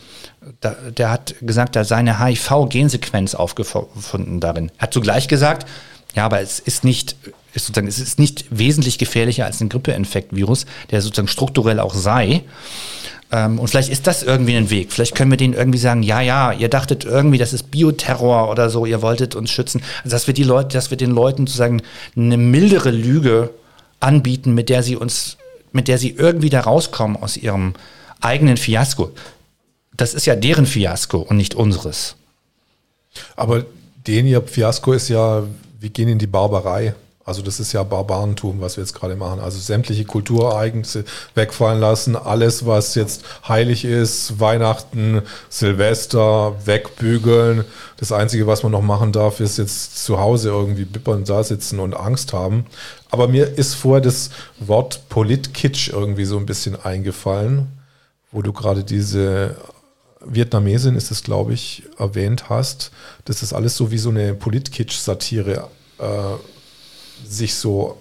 Da, der hat gesagt, er sei eine HIV-Gensequenz aufgefunden darin. Er hat zugleich gesagt, ja, aber es ist nicht, ist sozusagen, es ist nicht wesentlich gefährlicher als ein Grippeinfektvirus, der sozusagen strukturell auch sei. Ähm, und vielleicht ist das irgendwie ein Weg. Vielleicht können wir denen irgendwie sagen, ja, ja, ihr dachtet irgendwie, das ist Bioterror oder so, ihr wolltet uns schützen. Also dass wir die Leute, dass wir den Leuten sozusagen eine mildere Lüge anbieten, mit der sie uns, mit der sie irgendwie da rauskommen aus ihrem eigenen Fiasko. Das ist ja deren Fiasko und nicht unseres. Aber den ihr Fiasko ist ja, wir gehen in die Barbarei. Also das ist ja Barbarentum, was wir jetzt gerade machen. Also sämtliche Kulturereignisse wegfallen lassen, alles, was jetzt heilig ist, Weihnachten, Silvester, wegbügeln. Das Einzige, was man noch machen darf, ist jetzt zu Hause irgendwie bippern da sitzen und Angst haben. Aber mir ist vorher das Wort Politkitsch irgendwie so ein bisschen eingefallen, wo du gerade diese Vietnamesin ist es, glaube ich, erwähnt hast, dass das alles so wie so eine Politkitsch-Satire äh, sich so.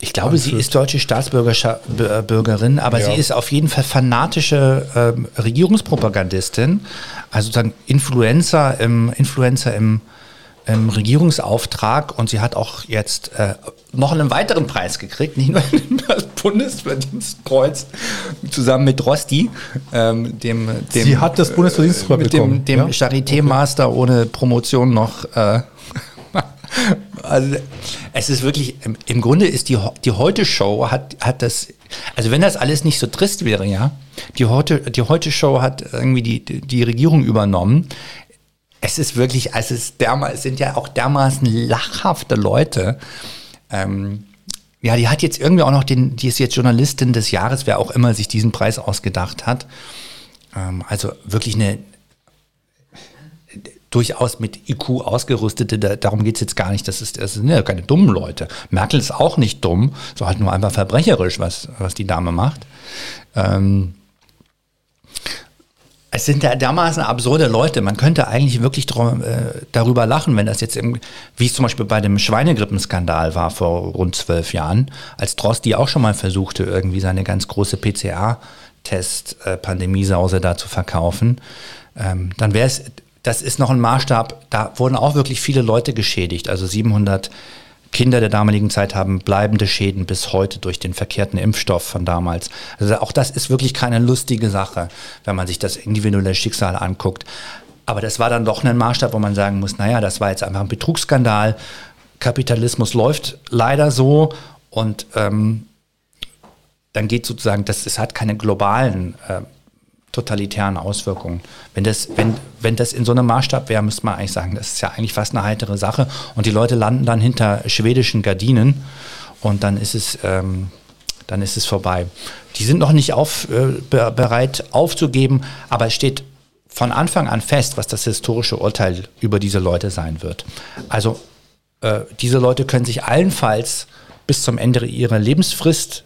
Ich glaube, anfühlt. sie ist deutsche Staatsbürgerin, aber ja. sie ist auf jeden Fall fanatische ähm, Regierungspropagandistin, also dann Influencer im, Influencer im, im Regierungsauftrag und sie hat auch jetzt äh, noch einen weiteren Preis gekriegt, nicht nur das Bundesverdienstkreuz, zusammen mit Rosti, ähm, dem, dem, Sie hat das Bundesverdienstkreuz bekommen. Dem, dem ja? Charité-Master okay. ohne Promotion noch äh, also es ist wirklich, im Grunde ist die, die Heute-Show hat, hat das, also wenn das alles nicht so trist wäre, ja, die Heute, die Heute-Show hat irgendwie die, die Regierung übernommen. Es ist wirklich, also es, ist derma, es sind ja auch dermaßen lachhafte Leute. Ähm, ja, die hat jetzt irgendwie auch noch den, die ist jetzt Journalistin des Jahres, wer auch immer sich diesen Preis ausgedacht hat. Ähm, also wirklich eine, durchaus mit IQ ausgerüstete, da, darum geht's jetzt gar nicht, das, ist, das sind ja keine dummen Leute. Merkel ist auch nicht dumm, so halt nur einfach verbrecherisch, was, was die Dame macht. Ähm, es sind ja dermaßen absurde Leute. Man könnte eigentlich wirklich drum, äh, darüber lachen, wenn das jetzt, im, wie es zum Beispiel bei dem Schweinegrippenskandal war vor rund zwölf Jahren, als Drosti auch schon mal versuchte, irgendwie seine ganz große PCR-Test-Pandemiesause da zu verkaufen. Ähm, dann wäre es das ist noch ein Maßstab, da wurden auch wirklich viele Leute geschädigt. Also 700 Kinder der damaligen Zeit haben bleibende Schäden bis heute durch den verkehrten Impfstoff von damals. Also auch das ist wirklich keine lustige Sache, wenn man sich das individuelle Schicksal anguckt. Aber das war dann doch ein Maßstab, wo man sagen muss, naja, das war jetzt einfach ein Betrugsskandal. Kapitalismus läuft leider so und ähm, dann geht sozusagen, das, es hat keine globalen äh, totalitären Auswirkungen. Wenn das, wenn, wenn das in so einem Maßstab wäre, müsste man eigentlich sagen, das ist ja eigentlich fast eine heitere Sache. Und die Leute landen dann hinter schwedischen Gardinen und dann ist es, ähm, dann ist es vorbei. Die sind noch nicht auf, äh, bereit aufzugeben, aber es steht von Anfang an fest, was das historische Urteil über diese Leute sein wird. Also äh, diese Leute können sich allenfalls bis zum Ende ihrer Lebensfrist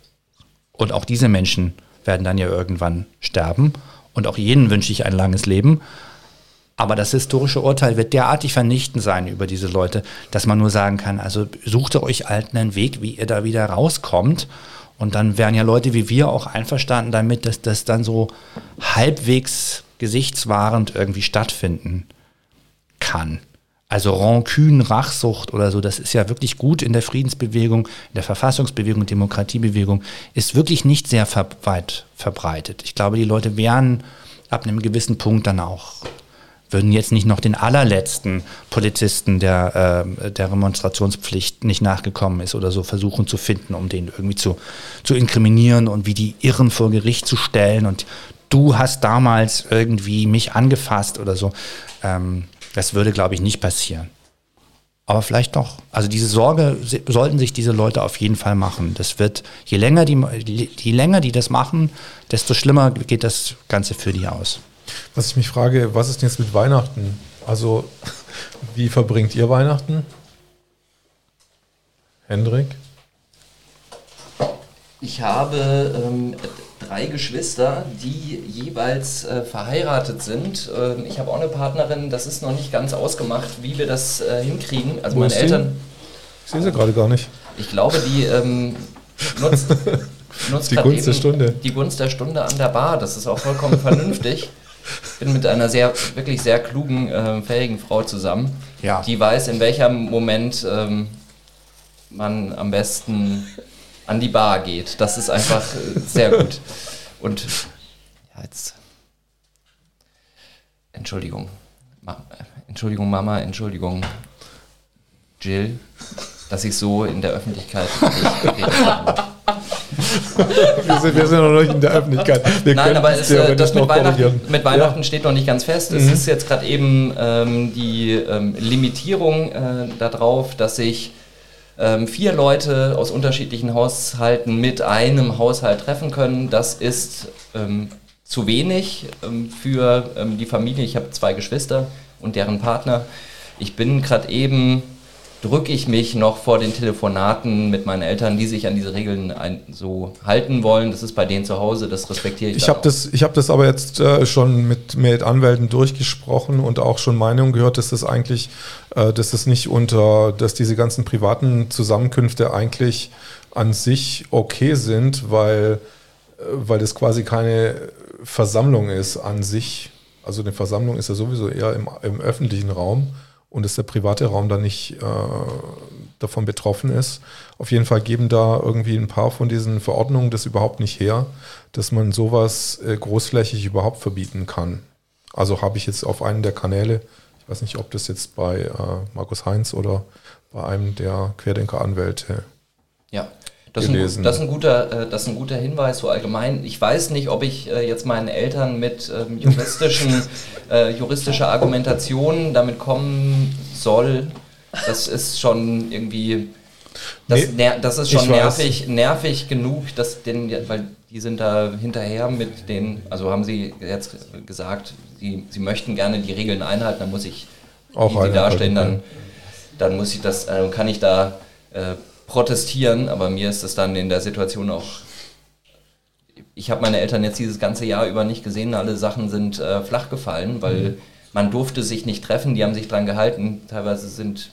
und auch diese Menschen werden dann ja irgendwann sterben und auch jenen wünsche ich ein langes Leben. Aber das historische Urteil wird derartig vernichtend sein über diese Leute, dass man nur sagen kann, also sucht euch alten einen Weg, wie ihr da wieder rauskommt. Und dann wären ja Leute wie wir auch einverstanden damit, dass das dann so halbwegs gesichtswahrend irgendwie stattfinden kann. Also Rancune, Rachsucht oder so, das ist ja wirklich gut in der Friedensbewegung, in der Verfassungsbewegung, Demokratiebewegung, ist wirklich nicht sehr ver weit verbreitet. Ich glaube, die Leute wären ab einem gewissen Punkt dann auch, würden jetzt nicht noch den allerletzten Polizisten, der äh, der Demonstrationspflicht nicht nachgekommen ist oder so, versuchen zu finden, um den irgendwie zu, zu inkriminieren und wie die Irren vor Gericht zu stellen und du hast damals irgendwie mich angefasst oder so. Ähm, das würde, glaube ich, nicht passieren. Aber vielleicht doch. Also diese Sorge sollten sich diese Leute auf jeden Fall machen. Das wird, je länger die, je länger die das machen, desto schlimmer geht das Ganze für die aus. Was ich mich frage, was ist denn jetzt mit Weihnachten? Also, wie verbringt ihr Weihnachten? Hendrik? Ich habe ähm, drei Geschwister, die jeweils äh, verheiratet sind. Äh, ich habe auch eine Partnerin, das ist noch nicht ganz ausgemacht, wie wir das äh, hinkriegen. Also Wo meine Eltern. Ich sehe sie gerade gar nicht. Ich glaube, die ähm, nutzt, nutzt die Gunst der Stunde. Die Gunst der Stunde an der Bar. Das ist auch vollkommen vernünftig. Ich bin mit einer sehr, wirklich sehr klugen, äh, fähigen Frau zusammen, ja. die weiß, in welchem Moment ähm, man am besten an die Bar geht. Das ist einfach äh, sehr gut. Und ja, jetzt. Entschuldigung. Ma Entschuldigung, Mama, Entschuldigung, Jill, dass ich so in der Öffentlichkeit nicht geredet habe. wir, sind, wir sind noch nicht in der Öffentlichkeit. Wir Nein, aber es, äh, das mit Weihnachten, mit Weihnachten, ja. steht noch nicht ganz fest. Mhm. Es ist jetzt gerade eben ähm, die ähm, Limitierung äh, darauf, dass ich ähm, vier Leute aus unterschiedlichen Haushalten mit einem Haushalt treffen können. Das ist ähm, zu wenig ähm, für ähm, die Familie. Ich habe zwei Geschwister und deren Partner. Ich bin gerade eben drücke ich mich noch vor den Telefonaten mit meinen Eltern, die sich an diese Regeln so halten wollen. Das ist bei denen zu Hause, das respektiere ich. Ich habe das, ich hab das aber jetzt äh, schon mit, mit Anwälten durchgesprochen und auch schon Meinungen gehört, dass das eigentlich, äh, dass das nicht unter, dass diese ganzen privaten Zusammenkünfte eigentlich an sich okay sind, weil, äh, weil das quasi keine Versammlung ist an sich. Also eine Versammlung ist ja sowieso eher im, im öffentlichen Raum und dass der private Raum dann nicht äh, davon betroffen ist. Auf jeden Fall geben da irgendwie ein paar von diesen Verordnungen das überhaupt nicht her, dass man sowas äh, großflächig überhaupt verbieten kann. Also habe ich jetzt auf einem der Kanäle, ich weiß nicht, ob das jetzt bei äh, Markus Heinz oder bei einem der Querdenker-Anwälte ja. Das ist, ein, das, ist ein guter, äh, das ist ein guter Hinweis so allgemein. Ich weiß nicht, ob ich äh, jetzt meinen Eltern mit ähm, juristischen, äh, juristischer Argumentation damit kommen soll. Das ist schon irgendwie, das, nee, das ist schon nervig, nervig genug, dass den, weil die sind da hinterher mit den, also haben sie jetzt gesagt, sie, sie möchten gerne die Regeln einhalten, dann muss ich auch die darstellen, dann, dann muss ich das, äh, kann ich da äh, protestieren, aber mir ist es dann in der Situation auch. Ich habe meine Eltern jetzt dieses ganze Jahr über nicht gesehen, alle Sachen sind äh, flach gefallen, weil mhm. man durfte sich nicht treffen, die haben sich dran gehalten. Teilweise sind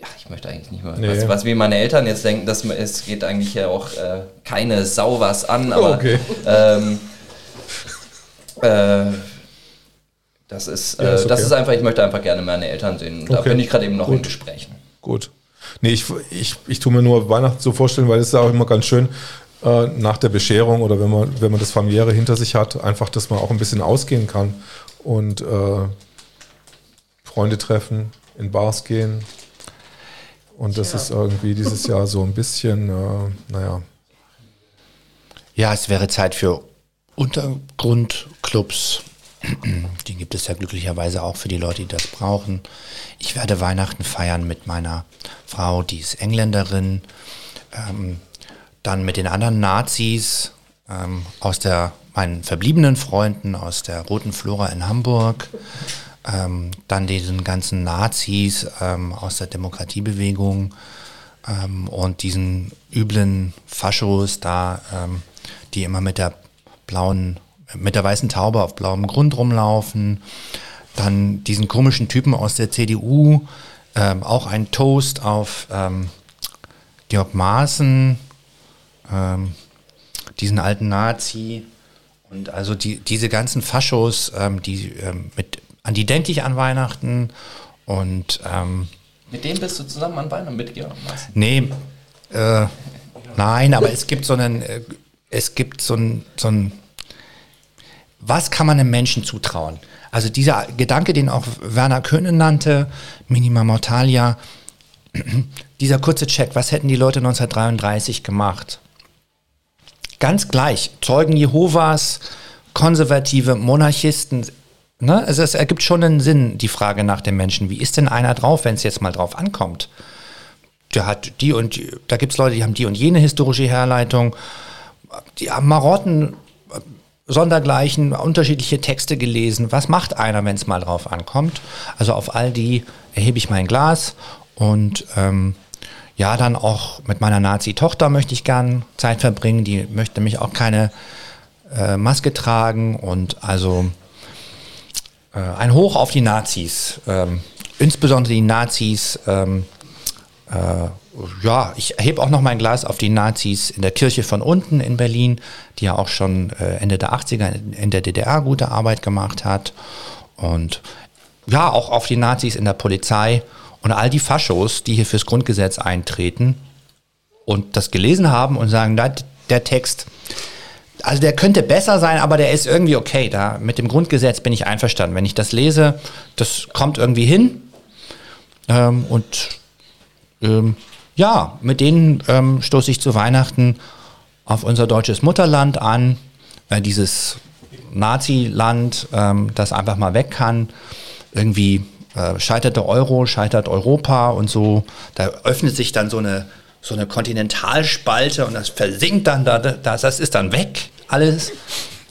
ja, ich möchte eigentlich nicht mehr, nee. was, was wir meine Eltern jetzt denken, dass es geht eigentlich ja auch äh, keine Sau was an, aber okay. ähm, äh, das ist, ja, ist äh, okay. das ist einfach, ich möchte einfach gerne meine Eltern sehen. Okay. Da bin ich gerade eben noch Gut. in Gesprächen. Gut. Nee, ich, ich, ich tue mir nur Weihnachten so vorstellen, weil es ist ja auch immer ganz schön, äh, nach der Bescherung oder wenn man, wenn man das familiäre hinter sich hat, einfach, dass man auch ein bisschen ausgehen kann und äh, Freunde treffen, in Bars gehen. Und das ja. ist irgendwie dieses Jahr so ein bisschen, äh, naja. Ja, es wäre Zeit für Untergrundclubs, die gibt es ja glücklicherweise auch für die Leute, die das brauchen. Ich werde Weihnachten feiern mit meiner Frau, die ist Engländerin. Ähm, dann mit den anderen Nazis ähm, aus der, meinen verbliebenen Freunden aus der Roten Flora in Hamburg. Ähm, dann diesen ganzen Nazis ähm, aus der Demokratiebewegung ähm, und diesen üblen Faschos da, ähm, die immer mit der blauen mit der weißen Taube auf blauem Grund rumlaufen. Dann diesen komischen Typen aus der CDU, ähm, auch ein Toast auf ähm, Georg Maaßen, ähm, diesen alten Nazi. Und also die, diese ganzen Faschos, ähm, die ähm, mit, an die denke ich an Weihnachten. Und ähm, mit dem bist du zusammen an Weihnachten mit Georg Maaßen? Nee, äh, nein, aber es gibt so einen, äh, es gibt so einen, so einen was kann man einem Menschen zutrauen? Also dieser Gedanke, den auch Werner Köhnen nannte, Minima Mortalia, dieser kurze Check, was hätten die Leute 1933 gemacht? Ganz gleich, Zeugen Jehovas, konservative Monarchisten, ne? also es ergibt schon einen Sinn, die Frage nach dem Menschen. Wie ist denn einer drauf, wenn es jetzt mal drauf ankommt? Der hat die und die, da gibt es Leute, die haben die und jene historische Herleitung, die Marotten, Sondergleichen, unterschiedliche Texte gelesen. Was macht einer, wenn es mal drauf ankommt? Also auf all die erhebe ich mein Glas und ähm, ja, dann auch mit meiner Nazi-Tochter möchte ich gern Zeit verbringen. Die möchte mich auch keine äh, Maske tragen und also äh, ein Hoch auf die Nazis. Ähm, insbesondere die Nazis ähm, äh, ja, ich hebe auch noch mein Glas auf die Nazis in der Kirche von unten in Berlin, die ja auch schon äh, Ende der 80er in der DDR gute Arbeit gemacht hat. Und ja, auch auf die Nazis in der Polizei und all die Faschos, die hier fürs Grundgesetz eintreten und das gelesen haben und sagen, der Text, also der könnte besser sein, aber der ist irgendwie okay. Da mit dem Grundgesetz bin ich einverstanden. Wenn ich das lese, das kommt irgendwie hin. Ähm, und ähm, ja, mit denen ähm, stoße ich zu Weihnachten auf unser deutsches Mutterland an, äh, dieses Nazi-Land, ähm, das einfach mal weg kann. Irgendwie äh, scheitert der Euro, scheitert Europa und so. Da öffnet sich dann so eine, so eine Kontinentalspalte und das versinkt dann da, das, das ist dann weg, alles.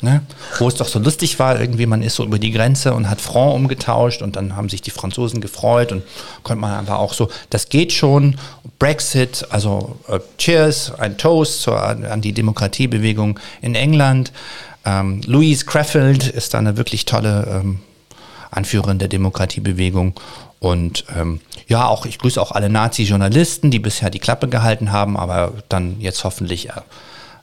Ne? Wo es doch so lustig war, irgendwie man ist so über die Grenze und hat Franc umgetauscht und dann haben sich die Franzosen gefreut und konnte man einfach auch so, das geht schon, Brexit, also äh, Cheers, ein Toast zur, an die Demokratiebewegung in England. Ähm, Louise Crefeld ist da eine wirklich tolle ähm, Anführerin der Demokratiebewegung. Und ähm, ja, auch ich grüße auch alle Nazi-Journalisten, die bisher die Klappe gehalten haben, aber dann jetzt hoffentlich äh,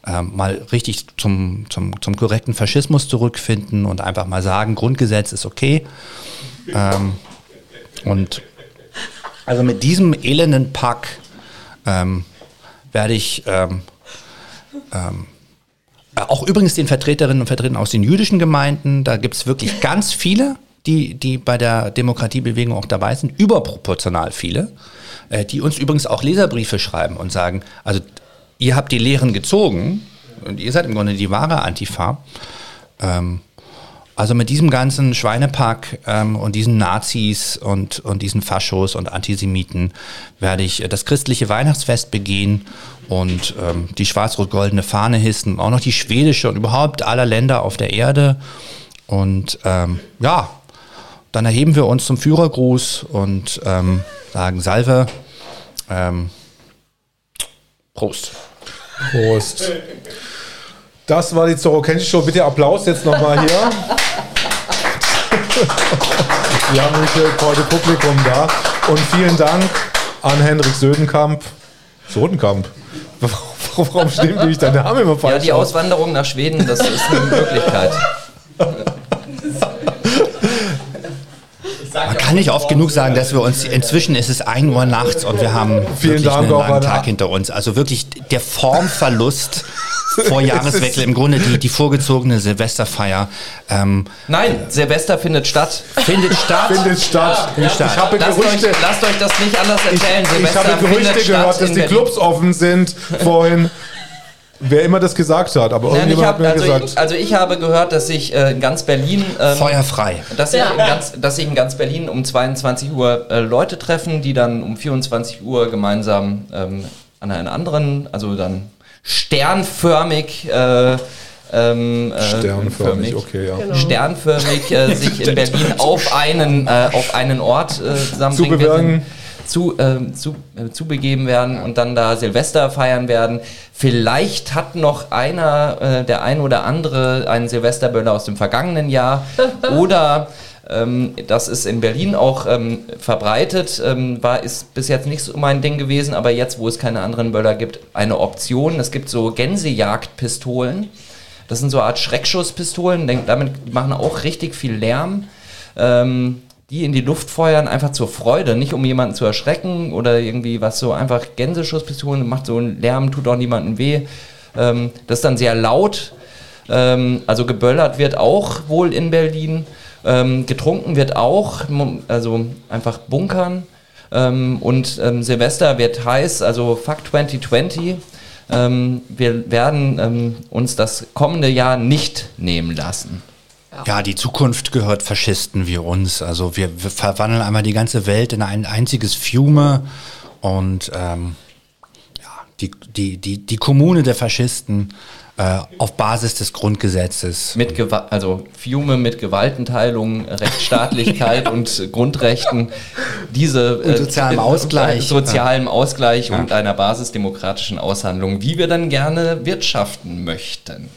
äh, mal richtig zum, zum, zum korrekten Faschismus zurückfinden und einfach mal sagen, Grundgesetz ist okay. Ähm, und also mit diesem elenden Pack ähm, werde ich ähm, ähm auch übrigens den Vertreterinnen und Vertretern aus den jüdischen Gemeinden, da gibt es wirklich ganz viele, die, die bei der Demokratiebewegung auch dabei sind, überproportional viele, äh, die uns übrigens auch Leserbriefe schreiben und sagen, also ihr habt die Lehren gezogen und ihr seid im Grunde die wahre Antifa. Ähm, also mit diesem ganzen Schweinepack ähm, und diesen Nazis und, und diesen Faschos und Antisemiten werde ich das christliche Weihnachtsfest begehen und ähm, die schwarz-rot-goldene Fahne hissen, auch noch die schwedische und überhaupt aller Länder auf der Erde. Und ähm, ja, dann erheben wir uns zum Führergruß und ähm, sagen Salve. Ähm, Prost. Prost. Das war die Zorro Kenshi Show. Bitte Applaus jetzt nochmal hier. Wir haben heute Publikum da. Und vielen Dank an Hendrik Södenkamp. Sodenkamp. Warum stimmt nämlich dein Name immer falsch? Ja, die Auswanderung nach Schweden, das ist eine Möglichkeit. Man kann nicht oft genug sagen, dass wir uns, inzwischen ist es 1 Uhr nachts und wir haben Vielen Dank einen langen Tag hinter uns. Also wirklich der Formverlust vor Jahreswechsel im Grunde die, die vorgezogene Silvesterfeier. Ähm, Nein, Silvester findet statt. Findet statt. Findet statt. Ja, ja. Ich habe lasst, Gerüchte, euch, lasst euch das nicht anders erzählen. Ich, ich habe Gerüchte gehört, dass die Clubs offen sind vorhin. Wer immer das gesagt hat, aber Nein, irgendjemand hab, hat mir also gesagt. Ich, also ich habe gehört, dass sich äh, in ganz Berlin ähm, feuerfrei, dass sich, ja. in ganz, dass sich in ganz Berlin um 22 Uhr äh, Leute treffen, die dann um 24 Uhr gemeinsam ähm, an einen anderen, also dann sternförmig äh, ähm, äh, Sternförmig, okay, ja. Genau. Sternförmig äh, sich in Berlin auf einen, äh, auf einen Ort äh, zusammenbringen zu, äh, zu, äh, zubegeben werden und dann da Silvester feiern werden. Vielleicht hat noch einer, äh, der ein oder andere, einen Silvesterböller aus dem vergangenen Jahr oder ähm, das ist in Berlin auch ähm, verbreitet, ähm, war, ist bis jetzt nicht so mein Ding gewesen, aber jetzt, wo es keine anderen Böller gibt, eine Option. Es gibt so Gänsejagdpistolen. Das sind so eine Art Schreckschusspistolen, damit machen auch richtig viel Lärm. Ähm, die in die Luft feuern, einfach zur Freude, nicht um jemanden zu erschrecken oder irgendwie was so einfach Gänseschusspistolen, macht so einen Lärm, tut auch niemandem weh. Ähm, das ist dann sehr laut. Ähm, also geböllert wird auch wohl in Berlin. Ähm, getrunken wird auch, also einfach bunkern. Ähm, und ähm, Silvester wird heiß, also Fuck 2020. Ähm, wir werden uns das kommende Jahr nicht nehmen lassen. Ja, die Zukunft gehört Faschisten wie uns. Also wir, wir verwandeln einmal die ganze Welt in ein einziges Fume und ähm, ja, die, die, die, die Kommune der Faschisten äh, auf Basis des Grundgesetzes. Mit Gewa also Fiume mit Gewaltenteilung, Rechtsstaatlichkeit und Grundrechten, diese und sozialem äh, Ausgleich, sozialem Ausgleich ja. und einer basisdemokratischen Aushandlung, wie wir dann gerne wirtschaften möchten.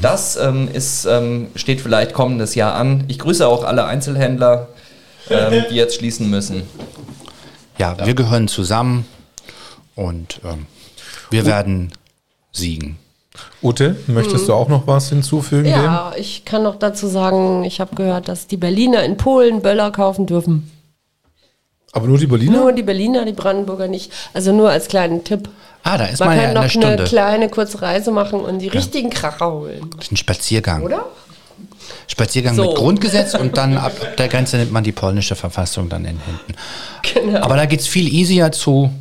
Das ähm, ist, ähm, steht vielleicht kommendes Jahr an. Ich grüße auch alle Einzelhändler, ähm, die jetzt schließen müssen. Ja, ja, wir gehören zusammen und ähm, wir werden siegen. Ute, möchtest mhm. du auch noch was hinzufügen? Ja, dem? ich kann noch dazu sagen, ich habe gehört, dass die Berliner in Polen Böller kaufen dürfen. Aber nur die Berliner? Nur die Berliner, die Brandenburger nicht. Also nur als kleinen Tipp. Ah, da ist man, man kann ja noch eine, Stunde. eine kleine kurze Reise machen und die ja. richtigen Kracher holen. Das ist ein Spaziergang. Oder? Spaziergang so. mit Grundgesetz und dann ab der Grenze nimmt man die polnische Verfassung dann in Händen. Genau. Aber da geht es viel easier zu.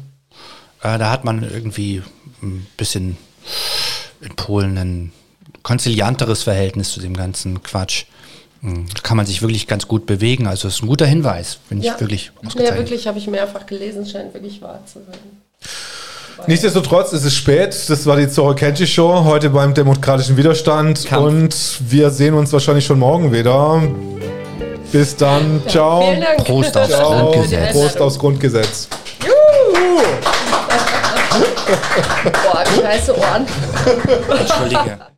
Äh, da hat man irgendwie ein bisschen in Polen ein konzilianteres Verhältnis zu dem ganzen Quatsch. Mhm. Da kann man sich wirklich ganz gut bewegen. Also es ist ein guter Hinweis, finde Ja. ich wirklich Ja, wirklich, habe ich mehrfach gelesen, scheint wirklich wahr zu sein. Nichtsdestotrotz ist es spät. Das war die Zoro Kenji Show heute beim demokratischen Widerstand. Kampf. Und wir sehen uns wahrscheinlich schon morgen wieder. Bis dann. Ciao. Prost aufs Ciao. Grundgesetz. Prost aufs Grundgesetz. Boah, wie heiße Ohren. Entschuldige.